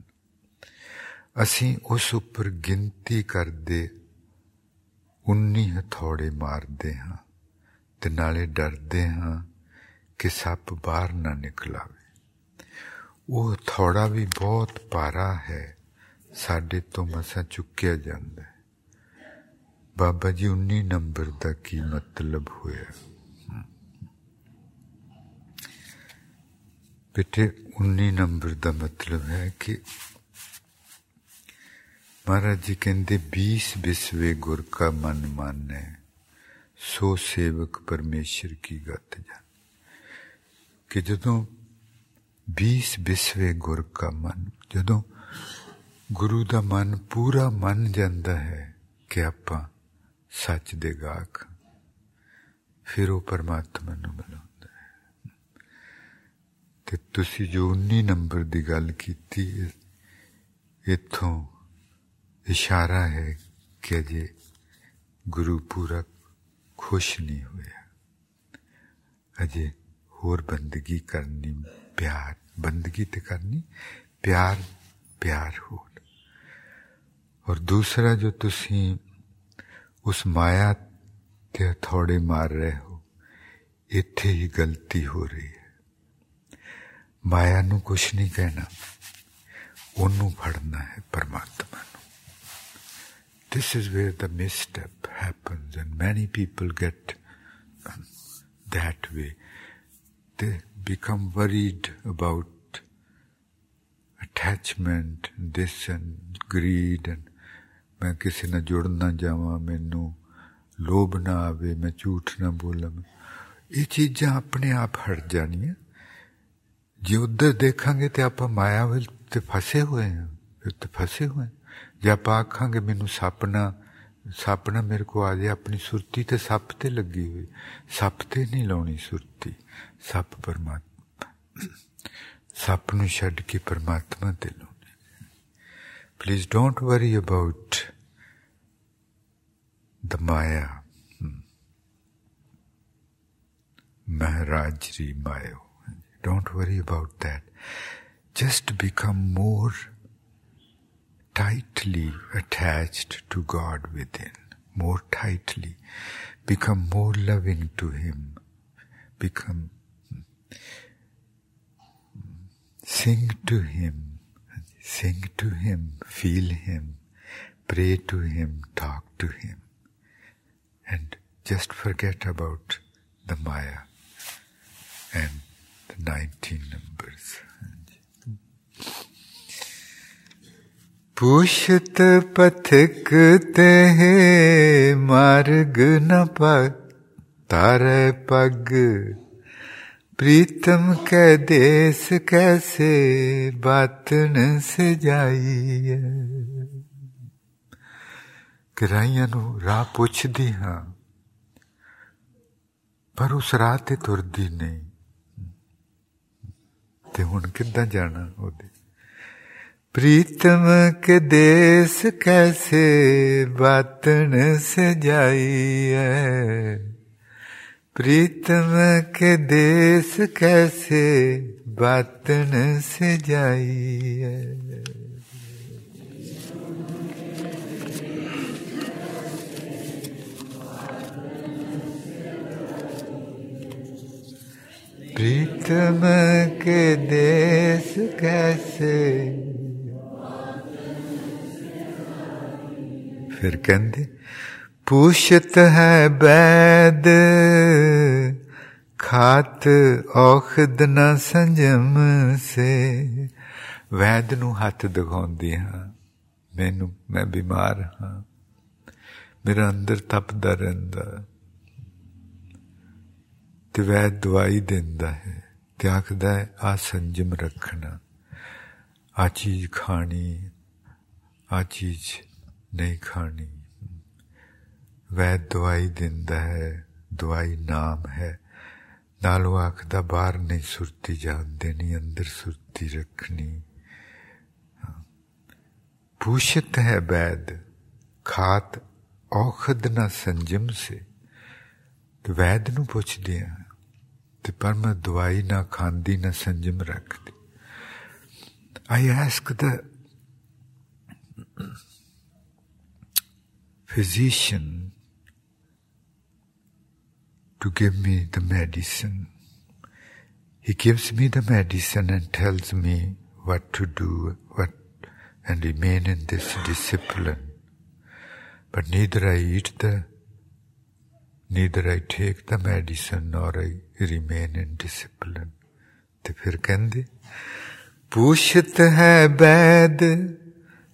ਅਸੀਂ ਉਸ ਉੱਪਰ ਗਿਣਤੀ ਕਰਦੇ 19 ਹਥੌੜੇ ਮਾਰਦੇ ਹਾਂ ਤੇ ਨਾਲੇ ਡਰਦੇ ਹਾਂ ਕਿ ਸੱਪ ਬਾਹਰ ਨਾ ਨਿਕਲ ਆਵੇ। ਉਹ ਹਥੌੜਾ ਵੀ ਬਹੁਤ ਪਾਰਾ ਹੈ, ਸਾਡੇ ਤੋਂ ਮਸਾ ਚੁੱਕਿਆ ਜਾਂਦਾ ਹੈ। ਬਾਬਾ ਜੀ 19 ਨੰਬਰ ਦਾ ਕੀ ਮਤਲਬ ਹੋਇਆ? ਬੇਟੇ 19 ਨੰਬਰ ਦਾ ਮਤਲਬ ਹੈ ਕਿ ਮਹਾਰਾਜ ਜੀ ਕਹਿੰਦੇ 20 ਬਿਸਵੇ ਗੁਰ ਕਾ ਮਨ ਮਾਨੈ, ਸੋ ਸੇਵਕ ਪਰਮੇਸ਼ਰ ਕੀ ਗਤ ਜਾਣ? ਕਿ ਜਦੋਂ 20 ਬਿਸਵੇ ਗੁਰ ਕਾ ਮਨ, ਜਦੋਂ ਗੁਰੂ ਦਾ ਮਨ ਪੂਰਾ ਮੰਨ ਜਾਂਦਾ ਹੈ ਕਿ ਆਪਾਂ ਸੱਚ ਦੇ ਗਾਖ ਫਿਰ ਉਹ ਪਰਮਾਤਮਾ ਨੂੰ ਮਿਲੋ। ਤੇ ਤੁਸੀਂ ਜੋ 19 ਨੰਬਰ ਦੀ ਗੱਲ ਕੀਤੀ ਇੱਥੋਂ ਇਸ਼ਾਰਾ ਹੈ ਕਿ ਜੇ ਗੁਰੂ ਪੂਰਾ ਖੁਸ਼ ਨਹੀਂ ਹੋਇਆ ਅਜੇ ਹੋਰ ਬੰਦਗੀ ਕਰਨੀ ਪਿਆਰ ਬੰਦਗੀ ਤੇ ਕਰਨੀ ਪਿਆਰ ਪਿਆਰ ਹੋ ਔਰ ਦੂਸਰਾ ਜੋ ਤੁਸੀਂ ਉਸ ਮਾਇਆ ਤੇ ਹਥੌੜੇ ਮਾਰ ਰਹੇ ਹੋ ਇੱਥੇ ਹੀ ਗਲਤੀ ਹੋ ਰਹੀ ਹੈ ਮਾਇਆ ਨੂੰ ਕੁਛ ਨਹੀਂ ਕਹਿਣਾ ਉਹਨੂੰ ਫੜਨਾ ਹੈ ਪਰਮਾਤਮਾ ਨੂੰ This is where the misstep happens and many people get that way. They become worried about attachment, this and greed and ਮੈਂ ਕਿਸੇ ਨਾਲ ਜੁੜ ਨਾ ਜਾਵਾਂ ਮੈਨੂੰ ਲੋਭ ਨਾ ਆਵੇ ਮੈਂ ਝੂਠ ਨਾ ਬੋਲਾਂ ਇਹ ਚੀਜ਼ਾਂ ਆਪਣੇ ਆਪ ਹਟ ਜਾਣੀਆਂ ਜੇ ਉਧਰ ਦੇਖਾਂਗੇ ਤੇ ਆਪਾਂ ਮਾਇਆ ਵਿੱਚ ਤੇ ਫਸੇ ਹੋਏ ਹਾਂ ਫਿਰ ਤੇ ਫਸੇ ਹੋਏ ਜੇ ਆਪਾਂ ਆਖਾਂਗੇ ਮੈਨੂੰ ਸੁਪਨਾ ਸੁਪਨਾ ਮੇਰੇ ਕੋ ਆ ਜਾਏ ਆਪਣੀ ਸੁਰਤੀ ਤੇ ਸੱਪ ਤੇ ਲੱਗੀ ਹੋਈ ਸੱਪ ਤੇ ਨਹੀਂ ਲਾਉਣੀ ਸੁਰਤੀ ਸੱਪ ਪਰਮਾਤਮਾ ਸੱਪ ਨੂੰ ਛੱਡ ਕੇ ਪਰਮਾਤਮਾ ਤੇ ਲਾਉਣੀ please don't worry about the Maya. Hmm. Maharajri Maya. Don't worry about that. Just become more tightly attached to God within, more tightly. Become more loving to Him. Become. Sing to Him. Sing to Him. Feel Him. Pray to Him. Talk to Him and just forget about the Maya and the 19 numbers. पुष्ट पथिक ते मार्ग न तारे पग प्रीतम के देश कैसे बातन से जाई ਕਿਰਾਈਆਂ ਨੂੰ ਰਾਹ ਪੁੱਛਦੀ ਹਾਂ ਪਰ ਉਸ ਰਾਹ ਤੇ ਤੁਰਦੀ ਨਹੀਂ ਤੇ ਹੁਣ ਕਿੱਦਾਂ ਜਾਣਾ ਉਹਦੇ प्रीतम के देश कैसे बातन से जाई है प्रीतम के देश कैसे बातन से जाई है प्रीतम के देश कैसे फिर कहते पूछत है वैद ਖਾਤ ਔਖਦ ਨਾ ਸੰਜਮ ਸੇ ਵੈਦ ਨੂੰ ਹੱਥ ਦਿਖਾਉਂਦੀ ਹਾਂ ਮੈਨੂੰ ਮੈਂ ਬਿਮਾਰ ਹਾਂ ਮੇਰਾ ਅੰਦਰ ਤਪਦਾ ਰਹਿੰਦਾ ਤੇ ਵੈਦ ਦਵਾਈ ਦਿੰਦਾ ਹੈ ਤੇ ਆਖਦਾ ਹੈ, ਆ ਸੰਜਮ ਰੱਖਣਾ। ਆ ਚੀਜ਼ ਖਾਣੀ, ਆ ਚੀਜ਼ ਨਹੀਂ ਖਾਣੀ। ਵੈਦ ਦਵਾਈ ਦਿੰਦਾ ਹੈ, ਦਵਾਈ ਨਾਮ ਹੈ। ਨਾਲ ਉਹ ਆਖਦਾ, ਬਾਹਰ ਨਹੀਂ ਸੁਰਤੀ ਜਾਣ ਦੇਣੀ ਅੰਦਰ ਸੁਰਤੀ ਰੱਖਣੀ। ਪੂਛਤ ਹੈ ਵੈਦ, ਖਾਤ ਔਖਦ ਨਾ ਸੰਜਮ ਸੇ। ਤੇ ਵੈਦ ਨੂੰ ਪੁੱਛਦੇ ਆ ਤੇ ਪਰ ਮੈਂ ਦਵਾਈ ਨਾ ਖਾਂਦੀ ਨਾ ਸੰਜਮ ਰੱਖਦੀ I ask the physician to give me the medicine. He gives me the medicine and tells me what to do, what, and remain in this discipline. But neither I eat the, neither I take the medicine nor I remain in discipline. ਤੇ ਫਿਰ ਕਹਿੰਦੇ ਪੂਛਤ ਹੈ ਬੈਦ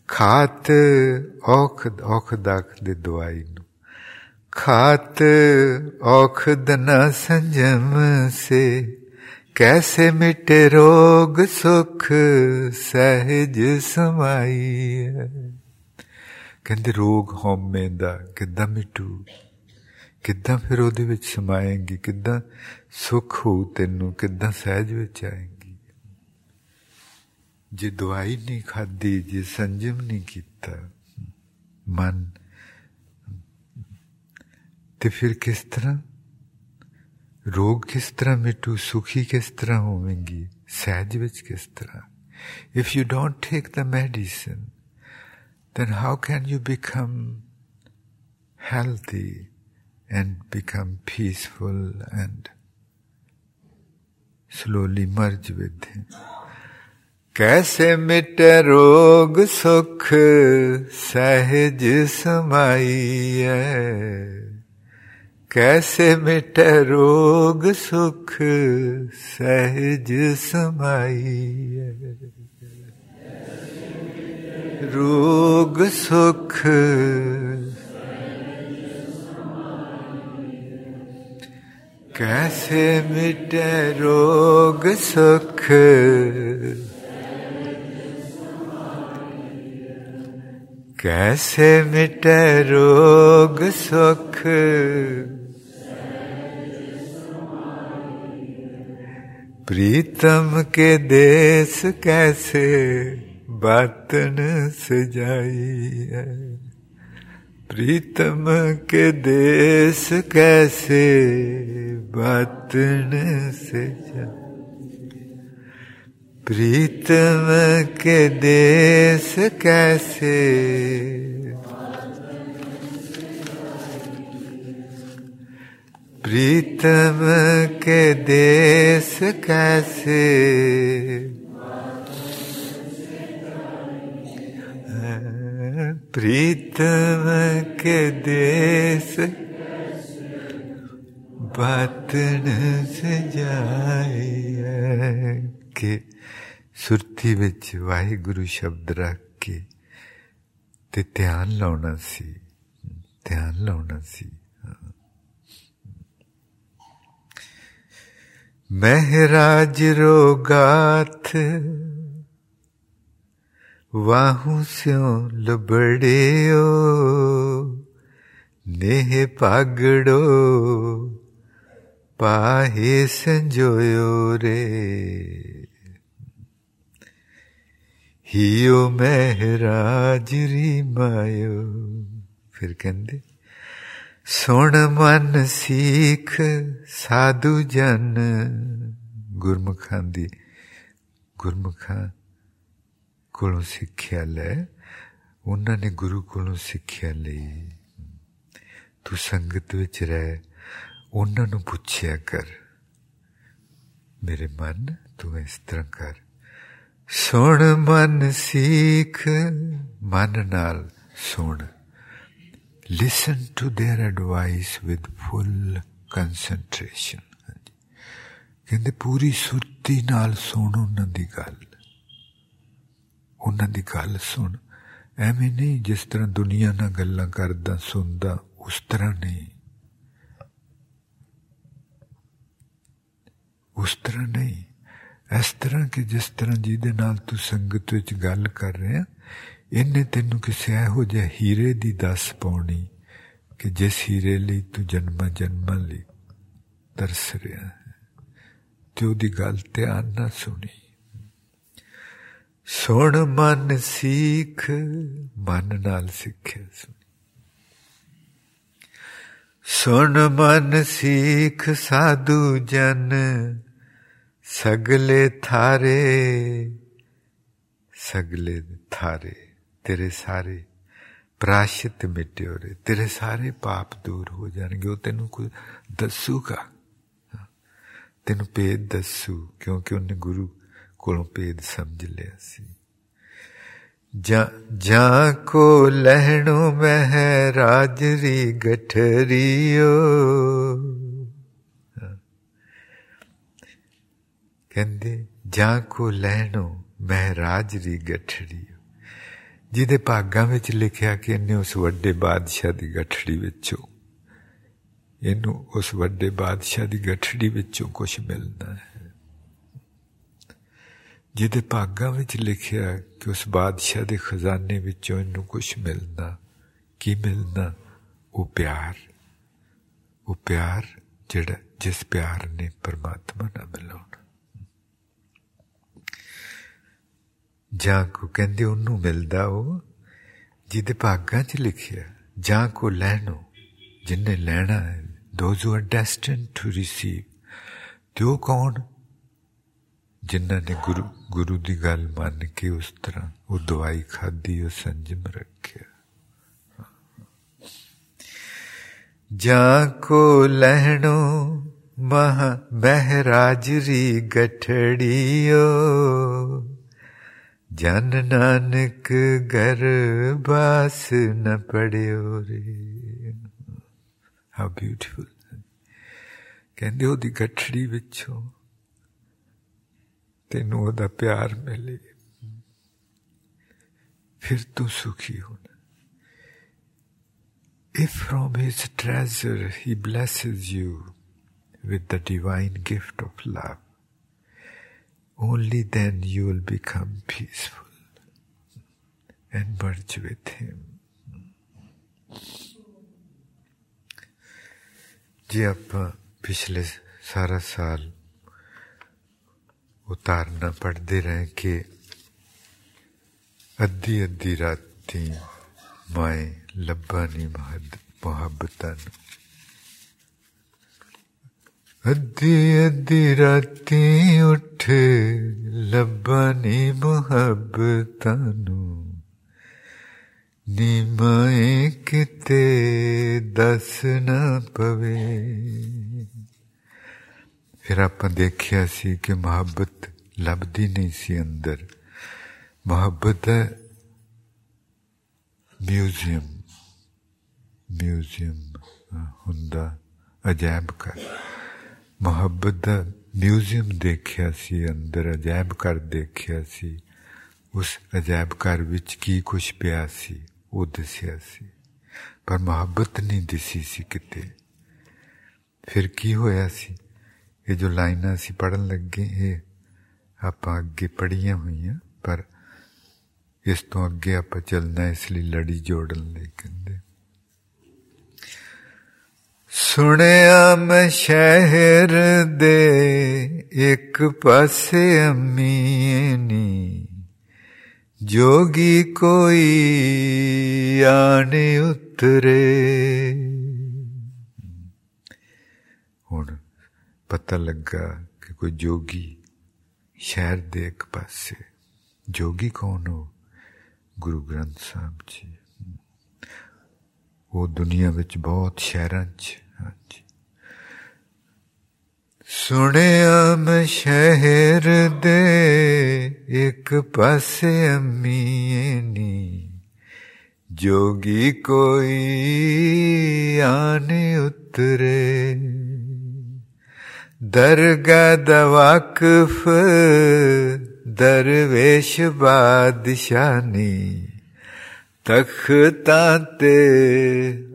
ਖਾਤ ਔਖਦ ਔਖਦਕ ਦੇ ਦਵਾਈ ਨੂੰ ਖਾਤ ਔਖਦ ਨ ਸੰਜਮ ਸੇ ਕੈਸੇ ਮਿਟੇ ਰੋਗ ਸੁਖ ਸਹਿਜ ਸਮਾਈ ਕਹਿੰਦੇ ਰੋਗ ਹਉਮੈ ਦਾ ਕਿੱਦਾਂ ਮਿਟੂ ਕਿੱਦਾਂ ਫਿਰ ਉਹਦੇ ਵਿੱਚ ਸਮਾਏਂਗੀ? ਕਿੱਦਾਂ ਸੁਖ ਹੋਊ ਤੈਨੂੰ? ਕਿੱਦਾਂ ਸਹਿਜ ਵਿੱਚ ਆਏਂਗੀ? ਜੇ ਦਵਾਈ ਨਹੀਂ ਖਾਦੀ ਜੇ ਸੰਜਮ ਨਹੀਂ ਕੀਤਾ, ਮਨ, ਤੇ ਫਿਰ ਕਿਸ ਤਰ੍ਹਾਂ? ਰੋਗ ਕਿਸ ਤਰ੍ਹਾਂ ਮਿਟੂ? ਸੁਖੀ ਕਿਸ ਤਰ੍ਹਾਂ ਹੋਵੇਂਗੀ? ਸਹਿਜ ਵਿੱਚ ਕਿਸ ਤਰ੍ਹਾਂ? If you don't take the medicine, then how can you become healthy? and become peaceful and slowly merge with him कैसे मिट रोग सुख सहज समाई कैसे मिट रोग सुख सहज समाई रोग सुख कैसे मिटे रोग सुख? कैसे मिटे रोग सुख? प्रीतम के देश कैसे बातन सजाई है? प्रीतम के देश कैसे बातन सजाई प्रीतम के देश कैसे प्रीतम के देश कैसे प्रीतम के देश बातन से जाए के ਸੁਰਤੀ ਵਿੱਚ ਵਾਹਿਗੁਰੂ ਸ਼ਬਦ ਰੱਖ ਕੇ ਤੇ ਧਿਆਨ ਲਾਉਣਾ ਸੀ ਧਿਆਨ ਲਾਉਣਾ ਸੀ ਮਹਿਰਾਜ ਰੋਗਾਥ वाहू स्यों लबड़े ओ, नेह पागड़ो, पाहे संजोयो रे। हियो महराज री मायो। फिर कहते सुन मन सीख साधु जन। गुरमुखां दी गुरमुखां ਸਿੱਖਿਆ ਲੈ ਉਹਨਾਂ ਨੇ ਗੁਰੂ ਕੋਲੋਂ ਸਿੱਖਿਆ ਲਈ ਤੂੰ ਸੰਗਤ ਵਿੱਚ ਰਹਿ ਉਹਨਾਂ ਨੂੰ ਪੁੱਛਿਆ ਕਰ ਮੇਰੇ ਮਨ ਤੂੰ ਇਸ ਤਰ੍ਹਾਂ ਕਰ ਸੁਣ ਮਨ ਸੀਖ ਮਨ ਨਾਲ ਸੁਣ listen to their advice with full concentration ਕਹਿੰਦੇ ਪੂਰੀ ਸੁਰਤੀ ਨਾਲ ਸੁਣ ਉਹਨਾਂ ਦੀ ਗੱਲ ਉਹਨਾਂ ਦੀ ਗੱਲ ਸੁਣ। ਐਵੇਂ ਨਹੀਂ ਜਿਸ ਤਰ੍ਹਾਂ ਦੁਨੀਆ ਨਾਲ ਗੱਲਾਂ ਕਰਦਾ, ਸੁਣਦਾ, ਉਸ ਤਰ੍ਹਾਂ ਨਹੀਂ। ਉਸ ਤਰ੍ਹਾਂ ਨਹੀਂ। ਇਸ ਤਰ੍ਹਾਂ ਕਿ ਜਿਸ ਤਰ੍ਹਾਂ ਜਿਹਦੇ ਨਾਲ ਤੂੰ ਸੰਗਤ ਵਿੱਚ ਗੱਲ ਕਰ ਰਿਹਾ, ਇਹਨੇ ਤੈਨੂੰ ਕਿਸੇ ਇਹੋ ਜਿਹੇ ਹੀਰੇ ਦੀ ਦੱਸ ਪਾਉਣੀ ਕਿ ਜਿਸ ਹੀਰੇ ਲਈ ਤੂੰ ਜਨਮਾਂ ਜਨਮਾਂ ਲਈ ਤਰਸ ਰਿਹਾ ਹੈ। ਤੇ ਉਹਦੀ ਗੱਲ ਧਿਆਨ ਨਾਲ ਸੁਣੀ। सुन मन सीख मन नाल सीखे सुन मन सीख साधु जन सगले थारे सगले थारे तेरे सारे प्राशित मिटे हो रहे तेरे सारे पाप दूर हो जाएँगे वो तेन को दसूगा तेन भेद दसू क्योंकि उन्हें गुरु ਕੋਲੋਂ ਪੇਦ ਸਮਝ ਲਿਆ ਸੀ। ਜਾਂ ਜਾਂ ਕੋ ਲਹਿਣੋ ਮਹਿ ਰਾਜਰੀ ਗਠਰੀਓ। ਕਹਿੰਦੇ, ਜਾਂ ਕੋ ਲੈਣੋ ਮਹਾਰਾਜ ਦੀ ਗਠੜੀ ਜਿਹਦੇ ਭਾਗਾਂ ਵਿੱਚ ਲਿਖਿਆ ਕਿ ਇਹਨੇ ਉਸ ਵੱਡੇ ਬਾਦਸ਼ਾਹ ਦੀ ਗਠੜੀ ਵਿੱਚੋਂ, ਇਹਨੂੰ ਉਸ ਵੱਡੇ ਬਾਦਸ਼ਾਹ ਦੀ ਗਠੜੀ ਵਿੱਚੋਂ ਕੁਝ ਮਿਲਣਾ ਹੈ। ਜਿਹਦੇ ਭਾਗਾਂ ਵਿੱਚ ਲਿਖਿਆ ਕਿ ਉਸ ਬਾਦਸ਼ਾਹ ਦੇ ਖਜ਼ਾਨੇ ਵਿੱਚੋਂ ਇਹਨੂੰ ਕੁਝ ਮਿਲਣਾ ਕੀ ਮਿਲਣਾ ਉਹ ਪਿਆਰ ਉਹ ਪਿਆਰ ਜਿਹੜਾ ਜਿਸ ਪਿਆਰ ਨੇ ਪਰਮਾਤਮਾ ਨਾਲ ਮਿਲਾਉਣਾ ਜਾਂ ਕੋ ਕਹਿੰਦੇ ਉਹਨੂੰ ਮਿਲਦਾ ਉਹ ਜਿਹਦੇ ਭਾਗਾਂ 'ਚ ਲਿਖਿਆ ਜਾਂ ਕੋ ਲੈਣੋ ਜਿੰਨੇ ਲੈਣਾ ਹੈ those who are destined to receive ਤੇ ਉਹ ਕੌਣ ਜਿਨ੍ਹਾਂ ਨੇ ਗੁਰੂ ਗੁਰੂ ਦੀ ਗੱਲ ਮੰਨ ਕੇ ਉਸ ਤਰ੍ਹਾਂ ਉਹ ਦਵਾਈ ਖਾਦੀ ਉਹ ਸੰਜਮ ਰੱਖਿਆ ਜਾਂ ਕੋ ਲੈਣੋ ਮਹ ਮਹਿਰਾਜਰੀ ਗਠੜੀਓ ਜਨ ਨਾਨਕ ਘਰ ਬਾਸ ਨ ਪੜਿਓ ਰੇ ਹਾਊ ਬਿਊਟੀਫੁਲ ਕਹਿੰਦੇ ਉਹਦੀ ਗੱਠੜੀ ਵਿੱਚੋਂ ਤੈਨੂੰ ਉਹਦਾ ਪਿਆਰ ਮਿਲੇ ਫਿਰ ਤੂੰ ਸੁਖੀ ਹੋਣਾ If from his treasure he blesses you with the divine gift of love, only then you will become peaceful. and merge with Him. ਜੀ ਆਪਾਂ ਪਿਛਲੇ ਸਾਰਾ ਸਾਲ उतारना पड़ते रहे कि अद्धी अद्धी राती माए लब्बा नी मुहब्बता अद्धी अद्धी राती उठ लब्बा नी मुहब्बता नी माए कि दस ना पवे। ਫਿਰ ਆਪਾਂ ਦੇਖਿਆ ਸੀ ਕਿ ਮੁਹੱਬਤ ਲੱਭਦੀ ਨਹੀਂ ਸੀ ਅੰਦਰ। ਮੁਹੱਬਤ ਹੈ ਮਿਊਜ਼ੀਅਮ। ਮਿਊਜ਼ੀਅਮ ਹੁੰਦਾ ਅਜਾਇਬ ਘਰ। ਮੁਹੱਬਤ ਦਾ ਮਿਊਜ਼ੀਅਮ ਦੇਖਿਆ ਸੀ, ਅੰਦਰ ਅਜਾਇਬ ਘਰ ਦੇਖਿਆ ਸੀ। ਉਸ ਅਜਾਇਬ ਘਰ ਵਿੱਚ ਕੀ ਕੁਝ ਪਿਆ ਸੀ, ਉਹ ਦਿਸਿਆ ਸੀ। ਪਰ ਮੁਹੱਬਤ ਨਹੀਂ ਦਿਸੀ ਸੀ ਕਿਤੇ। ਫਿਰ ਕੀ ਹੋਇਆ ਸੀ? ਇਹ ਜੋ ਲਾਈਨਾਂ ਅਸੀਂ ਪੜਨ ਲੱਗੇ ਇਹ ਆਪਾਂ ਅੱਗੇ ਪੜੀਆਂ ਹੋਈਆਂ ਪਰ ਇਸ ਤੋਂ ਅੱਗੇ ਆਪਾਂ ਚੱਲਣਾ ਇਸ ਲਈ ਲੜੀ ਜੋੜਨ ਲਈ ਕਹਿੰਦੇ ਸੁਣਿਆ ਮੈਂ ਸ਼ਹਿਰ ਦੇ ਇੱਕ ਪਾਸੇ ਅਮੀਨੀ ਜੋਗੀ ਕੋਈ ਆਣੇ ਉਤਰੇ ਹੁਣ ਪਤਾ ਲੱਗਾ ਕਿ ਕੋਈ ਜੋਗੀ ਸ਼ਹਿਰ ਦੇ ਇੱਕ ਪਾਸੇ ਜੋਗੀ ਕੌਣ ਹੋ ਗੁਰੂ ਗ੍ਰੰਥ ਸਾਹਿਬ ਜੀ ਉਹ ਦੁਨੀਆ ਵਿੱਚ ਬਹੁਤ ਸ਼ਹਿਰਾਂ 'ਚ ਹਾਂਜੀ ਸੁਣਿਆ ਮੈਂ ਸ਼ਹਿਰ ਦੇ ਇੱਕ ਪਾਸੇ ਅੰਮੀ ਨੀ ਜੋਗੀ ਕੋਈ ਆਨੇ ਉਤਰੇ दरगद वाकफ, दरवेश बादशानी तख्ता ते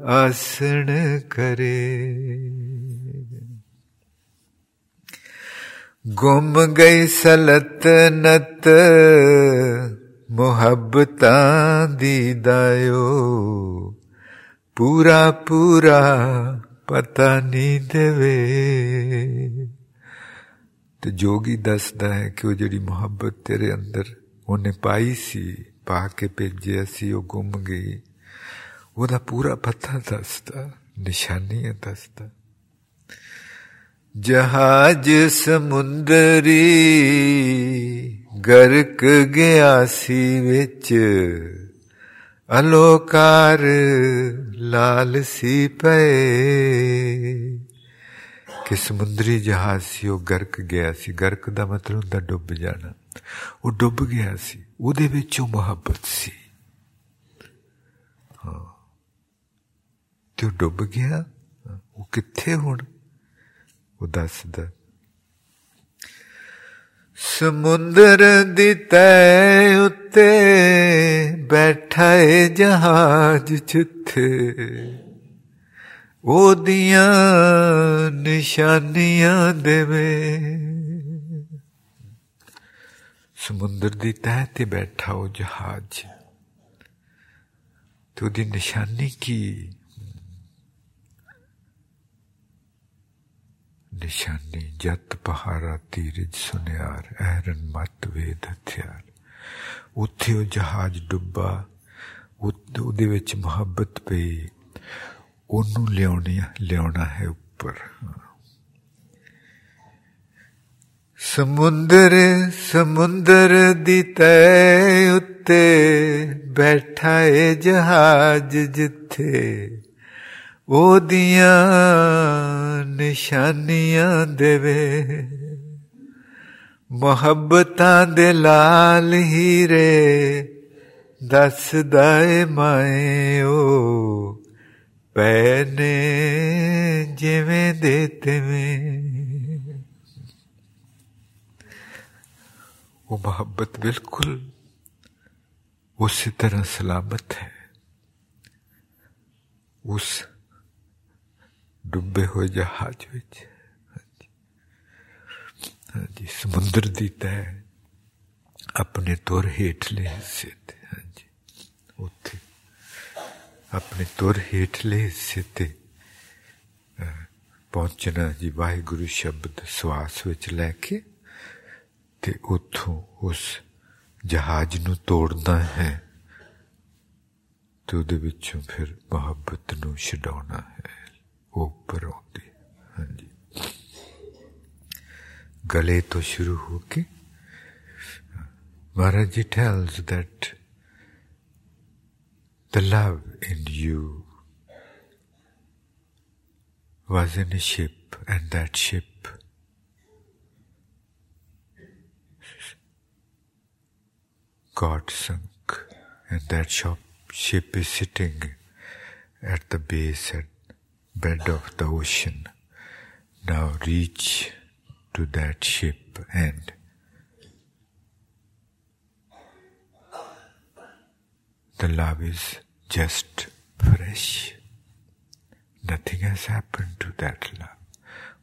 आसन करे। गुम गई सलतनत मोहब्बत दी दायो। पूरा पूरा ਪਤਾ ਨਹੀਂ ਦੇਵੇ ਤੇ ਜੋਗੀ ਦੱਸਦਾ ਹੈ ਕਿ ਉਹ ਜਿਹੜੀ ਮੁਹੱਬਤ ਤੇਰੇ ਅੰਦਰ ਉਹਨੇ ਪਾਈ ਸੀ ਪਾ ਕੇ ਭੇਜਿਆ ਸੀ ਉਹ ਗੁੰਮ ਗਈ ਉਹਦਾ ਪੂਰਾ ਪਤਾ ਦੱਸਦਾ ਨਿਸ਼ਾਨੀਆਂ ਦੱਸਦਾ ਜਹਾਜ ਸਮੁੰਦਰੀ ਗਰਕ ਗਿਆ ਸੀ ਵਿੱਚ ਅਲੋਕਾਰ ਲਾਲ ਸੀ ਪਏ ਕਿ ਸਮੁੰਦਰੀ ਜਹਾਜ਼ ਸੀ ਉਹ ਗਰਕ ਗਿਆ ਸੀ ਗਰਕ ਦਾ ਮਤਲਬ ਹੁੰਦਾ ਡੁੱਬ ਜਾਣਾ ਉਹ ਡੁੱਬ ਗਿਆ ਸੀ ਉਹਦੇ ਵਿੱਚ ਉਹ ਮੁਹੱਬਤ ਸੀ ਹਾਂ ਤੇ ਉਹ ਡੁੱਬ ਗਿਆ ਉਹ ਕਿੱਥੇ ਹੁਣ ਉਹ ਦੱਸਦਾ ਸਮੁੰਦਰ ਦੀ ਤੈ ਉੱਤੇ ਬੈਠਾ ਏ ਜਹਾਜ਼ ਜਿੱਥੇ ਉਹਦੀਆਂ ਨਿਸ਼ਾਨੀਆਂ ਦੇਵੇ। ਸਮੁੰਦਰ ਦੀ ਤਹਿ ਤੇ ਬੈਠਾ ਉਹ ਜਹਾਜ਼। ਤੇ ਉਹਦੀ ਨਿਸ਼ਾਨੀ ਕੀ? ਨਿਸ਼ਾਨੀ ਜਤ ਪਹਾਰਾ ਤੀਰਜ ਸੁਨਿਆਰ, ਐਰਨ ਮਤ ਵੇਦ ਹਥਿਆਰ। ਉੱਥੇ ਉਹ ਜਹਾਜ਼ ਡੁੱਬਾ ਉਹਦੇ ਵਿੱਚ ਮੁਹੱਬਤ ਪਈ। ਉਹਨੂੰ ਲਿਆਉਣੀ, ਲਿਆਉਣਾ ਹੈ ਉੱਪਰ। ਸਮੁੰਦਰ ਸਮੁੰਦਰ ਦੀ ਤੈ ਉੱਤੇ ਬੈਠਾ ਏ ਜਹਾਜ਼ ਜਿੱਥੇ ਉਹਦੀਆਂ ਨਿਸ਼ਾਨੀਆਂ ਦੇਵੇ ਮੁਹੱਬਤਾਂ ਦੇ ਲਾਲ ਹੀਰੇ ਦੱਸਦਾ ਏ ਮਾਇਓ ਪੈਨੇ ਜਿਵੇਂ ਦੇ ਤਵੇਂ ਉਹ ਮੁਹੱਬਤ ਬਿਲਕੁਲ ਉਸੇ ਤਰ੍ਹਾਂ ਸਲਾਮਤ ਹੈ ਉਸ ਡੁੱਬੇ ਹੋਏ ਜਹਾਜ਼ ਵਿੱਚ। ਹਾਂਜੀ। ਸਮੁੰਦਰ ਦੀ ਤੈ ਆਪਣੇ ਤੁਰ ਹੇਠਲੇ ਹਿੱਸੇ ਤੇ। ਹਾਂਜੀ। ਆਪਣੇ ਤੁਰ ਹੇਠਲੇ ਹਿੱਸੇ ਤੇ ਪਹੁੰਚਣਾ ਜੀ ਵਾਹਿਗੁਰੂ ਸ਼ਬਦ ਸਵਾਸ ਵਿੱਚ ਲੈ ਕੇ ਤੇ ਉੱਥੋਂ ਉਸ ਜਹਾਜ਼ ਨੂੰ ਤੋੜਨਾ ਹੈ ਤੇ ਉਹਦੇ ਵਿੱਚੋਂ ਫਿਰ ਮੁਹੱਬਤ ਨੂੰ ਛਡਾਉਣਾ ਹੈ। ऊपर होती हाँ जी गले तो शुरू होके Maharaj ji tells that the love in you was in a ship, and that ship got sunk, and that ship is sitting at the base bed of the ocean. Now reach to that ship and the love is just fresh. Nothing has happened to that love.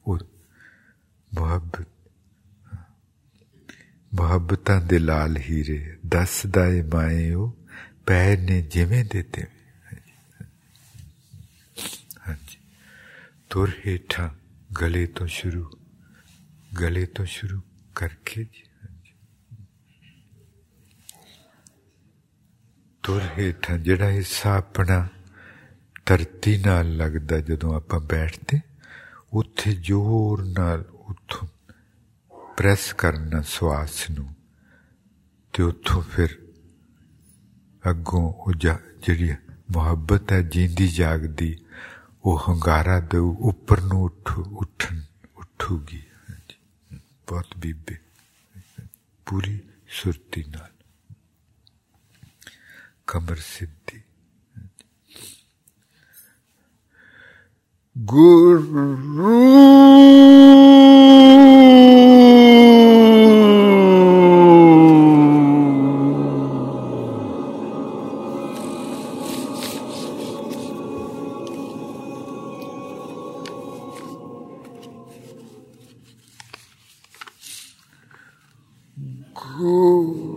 ਉਹ ਮੁਹੱਬਤ ਮੁਹੱਬਤਾਂ ਦੇ ਲਾਲ ਹੀਰੇ ਦੱਸਦਾ ਏ ਮਾਏ ਉਹ ਪੈ ਨੇ ਜਿਵੇਂ ਦਿੱਤੇ ਤੁਰ ਹੇਠਾਂ ਗਲੇ ਤੋਂ ਸ਼ੁਰੂ, ਗਲੇ ਤੋਂ ਸ਼ੁਰੂ ਕਰਕੇ ਜੀ। ਤੁਰ ਹੇਠਾਂ ਜਿਹੜਾ ਹਿੱਸਾ ਆਪਣਾ ਧਰਤੀ ਨਾਲ ਲੱਗਦਾ ਜਦੋਂ ਆਪਾਂ ਬੈਠਦੇ, ਉੱਥੇ ਜ਼ੋਰ ਨਾਲ ਉੱਥੋਂ ਪ੍ਰੈਸ ਕਰਨਾ ਸਵਾਸ ਨੂੰ ਤੇ ਉੱਥੋਂ ਫਿਰ ਅੱਗੋਂ ਉਹ ਜਿਹੜੀ ਮੁਹੱਬਤ ਹੈ, ਜਿੰਦੀ ਜਾਗਦੀ ਉਹ ਹੰਗਾਰਾ ਦੇ ਉੱਪਰ ਨੂੰ ਉੱਠ ਉੱਠਣ ਉੱਠੂਗੀ ਬਹੁਤ ਬੀਬੇ ਪੂਰੀ ਸੁਰਤੀ ਨਾਲ ਕਮਰ ਸਿੱਧੀ ਗੁਰੂ Ooh.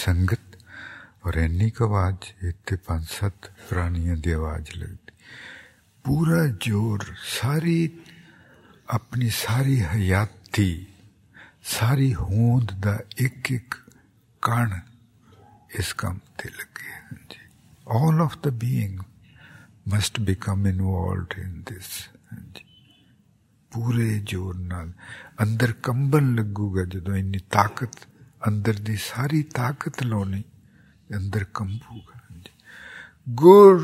संगत और एनी का आवाज़ इतने पाँच सत प्राणियों की आवाज़ लगती। पूरा ज़ोर, सारी अपनी सारी हयाती, सारी होंद का एक एक कण इस काम से लगे हैं जी। All of the being must become involve in this जी। पूरे ज़ोर नाल, अंदर कंबन लगेगा जो इन्नी ताकत ਅੰਦਰ ਦੀ ਸਾਰੀ ਤਾਕਤ ਲਾਉਣੀ ਅੰਦਰ ਕੰਬੂਗਾ ਗੁਰ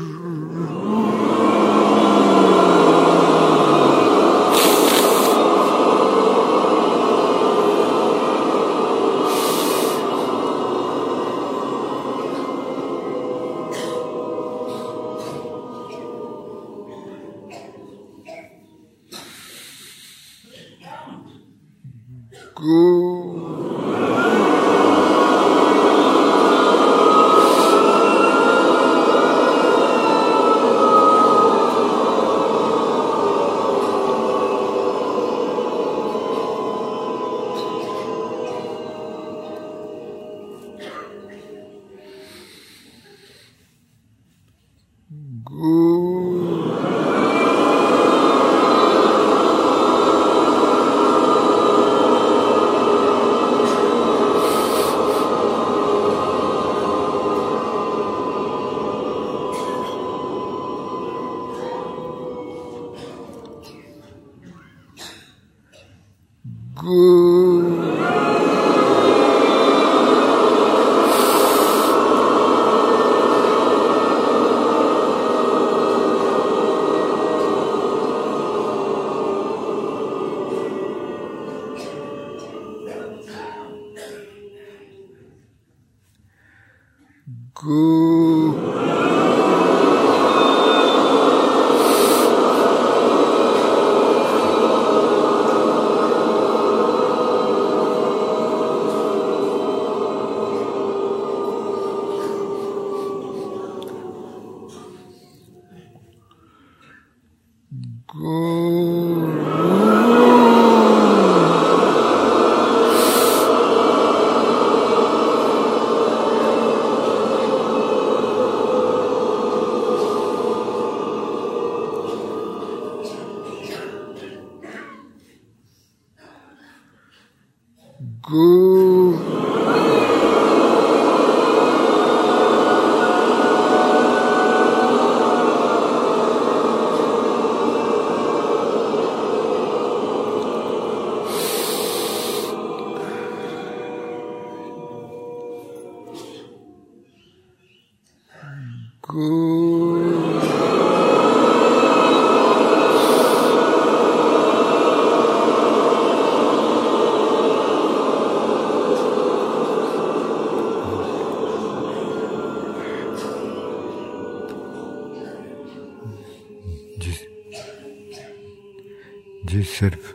सिर्फ़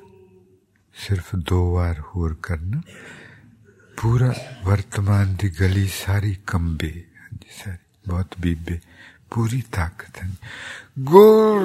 सिर्फ़ दो बार होर करना। पूरा वर्तमान दी गली सारी कंबे। जी, सारी, बहुत बीबे। पूरी ताकत है। गुड़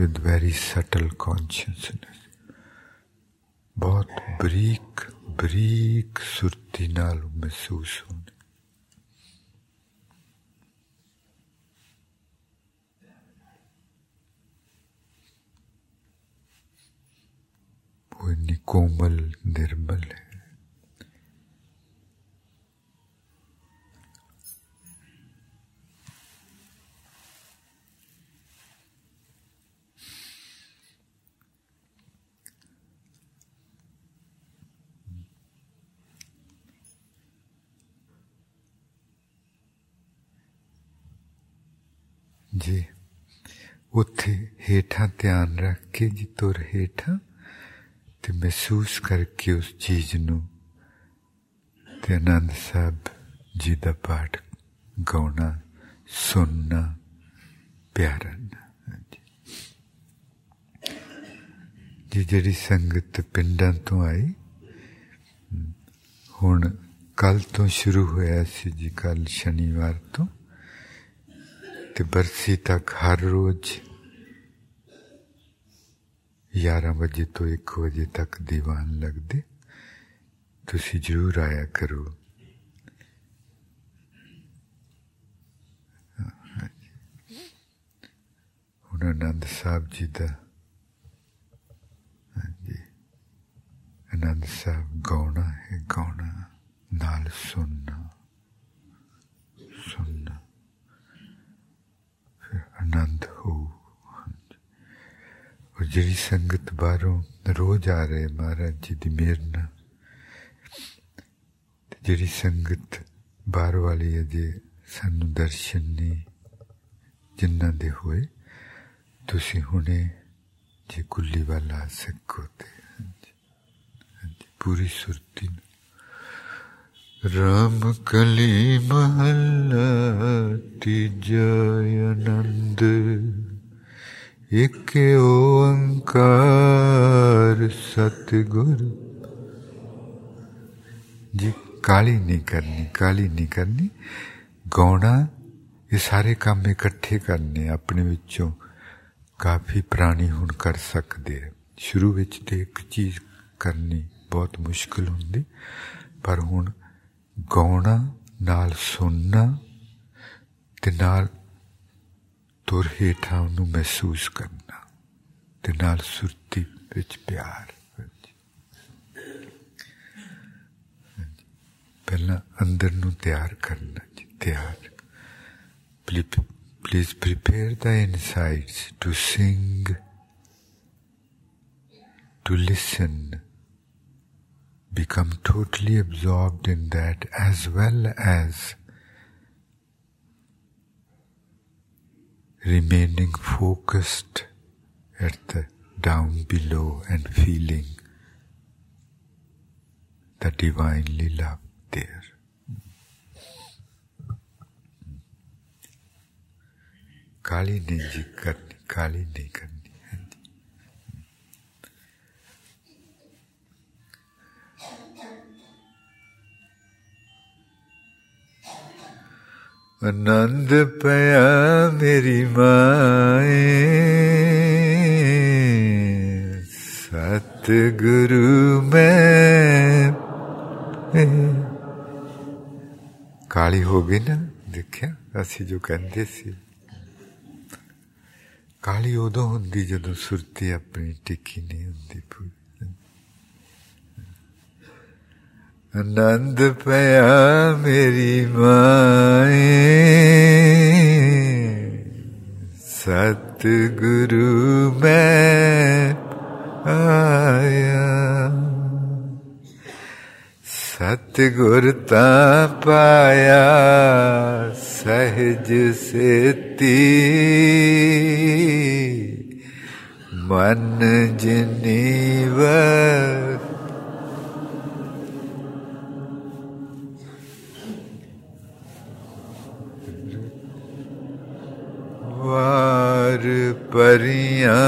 with very subtle consciousness. बहुत बरीक बरीक सुरती नाल महसूस होने वो इतनी कोमल, निर्मल है जी ਉੱਥੇ ਹੇਠਾਂ ਧਿਆਨ ਰੱਖ ਕੇ ਜੀ ਤੁਰ ਹੇਠਾਂ ਤੇ ਮਹਿਸੂਸ ਕਰਕੇ ਉਸ ਚੀਜ਼ ਨੂੰ ਤੇ ਆਨੰਦ ਸਾਹਿਬ ਜੀ ਦਾ ਪਾਠ ਗਾਉਣਾ, ਸੁਣਨਾ ਪਿਆਰਾ ਜੀ, ਜਿਹੜੀ ਸੰਗਤ ਪਿੰਡਾਂ ਤੋਂ ਆਈ ਹੁਣ ਕੱਲ ਤੋਂ ਸ਼ੁਰੂ ਹੋਇਆ ਸੀ ਜੀ ਕੱਲ ਸ਼ਨੀਵਾਰ ਤੋਂ। ਤੇ ਬਰਸੀ ਤੱਕ ਹਰ ਰੋਜ਼ 11 ਵਜੇ ਤੋਂ 1 ਵਜੇ ਤੱਕ ਦੀਵਾਨ ਲੱਗਦੇ ਤੁਸੀਂ ਜ਼ਰੂਰ ਆਇਆ ਕਰੋ ਹੁਣ ਆਨੰਦ ਸਾਹਿਬ ਜੀ ਦਾ ਹਾਂਜੀ ਆਨੰਦ ਸਾਹਿਬ ਗਾਉਣਾ ਹੈ ਗਾਉਣਾ ਨਾਲ ਸੁਣਨਾ ਸੁਣਨਾ ਫਿਰ ਆਨੰਦ ਹੋ ਔਰ ਜਿਹੜੀ ਸੰਗਤ ਬਾਹਰੋਂ ਰੋਜ਼ ਆ ਰਹੇ ਮਹਾਰਾਜ ਜੀ ਦੀ ਮਿਹਰ ਨਾਲ ਤੇ ਜਿਹੜੀ ਸੰਗਤ ਬਾਹਰ ਵਾਲੀ ਅਜੇ ਸਾਨੂੰ ਦਰਸ਼ਨ ਨਹੀਂ ਜਿਨ੍ਹਾਂ ਦੇ ਹੋਏ ਤੁਸੀਂ ਹੁਣੇ ਜੇ ਕੁੱਲੀ ਵਾਲਾ ਸਕੋ ਤੇ ਪੂਰੀ ਸੁਰਤੀ ਰਾਮ ਕਲੀ ਮਹੱਲਾ ਤੀਜਾ ਆਨੰਦ ਇਕ ਓੰਕਾਰ ਸਤਿਗੁਰ ਜੀ ਕਾਲੀ ਨਹੀਂ ਕਰਨੀ ਕਾਲੀ ਨਹੀਂ ਕਰਨੀ ਗਾਉਣਾ ਇਹ ਸਾਰੇ ਕੰਮ ਇਕੱਠੇ ਕਰਨੇ ਆਪਣੇ ਵਿੱਚੋਂ ਕਾਫੀ ਪ੍ਰਾਣੀ ਹੁਣ ਕਰ ਸਕਦੇ ਸ਼ੁਰੂ ਵਿੱਚ ਤੇ ਇੱਕ ਚੀਜ਼ ਕਰਨੀ ਬਹੁਤ ਮੁਸ਼ਕਲ ਹੁੰਦੀ ਪਰ ਹੁਣ ਗਾਉਣਾ ਨਾਲ ਸੁਣਨਾ ਤੇ ਨਾਲ ਤੁਰ ਹੇਠਾਂ ਨੂੰ ਮਹਿਸੂਸ ਕਰਨਾ ਤੇ ਨਾਲ ਸੁਰਤੀ ਵਿੱਚ ਪਿਆਰ ਪਹਿਲਾਂ ਅੰਦਰ ਨੂੰ ਤਿਆਰ ਕਰਨਾ ਜੀ ਤਿਆਰ please prepare the insides to sing to listen become totally absorbed in that as well as remaining focused at the down below and feeling the divinely love there. काली नहीं जी करनी काली नहीं करनी आनंद पया मेरी माए सतगुरु मैं ਕਾਲੀ ਹੋ ਗਈ ਨਾ ਦੇਖਿਆ ਅਸੀਂ ਜੋ ਕਹਿੰਦੇ ਸੀ ਕਾਲੀ ਉਦੋਂ ਹੁੰਦੀ ਜਦੋਂ ਸੁਰਤੀ ਆਪਣੀ ਟਿੱਕੀ ਨਹੀਂ ਹੁੰਦੀ ਪੂਰੀ नंद पया मेरी माए। सतगुरु मैं आया। सतगुरता पाया सहज से ती मन जिनी द्वार परिया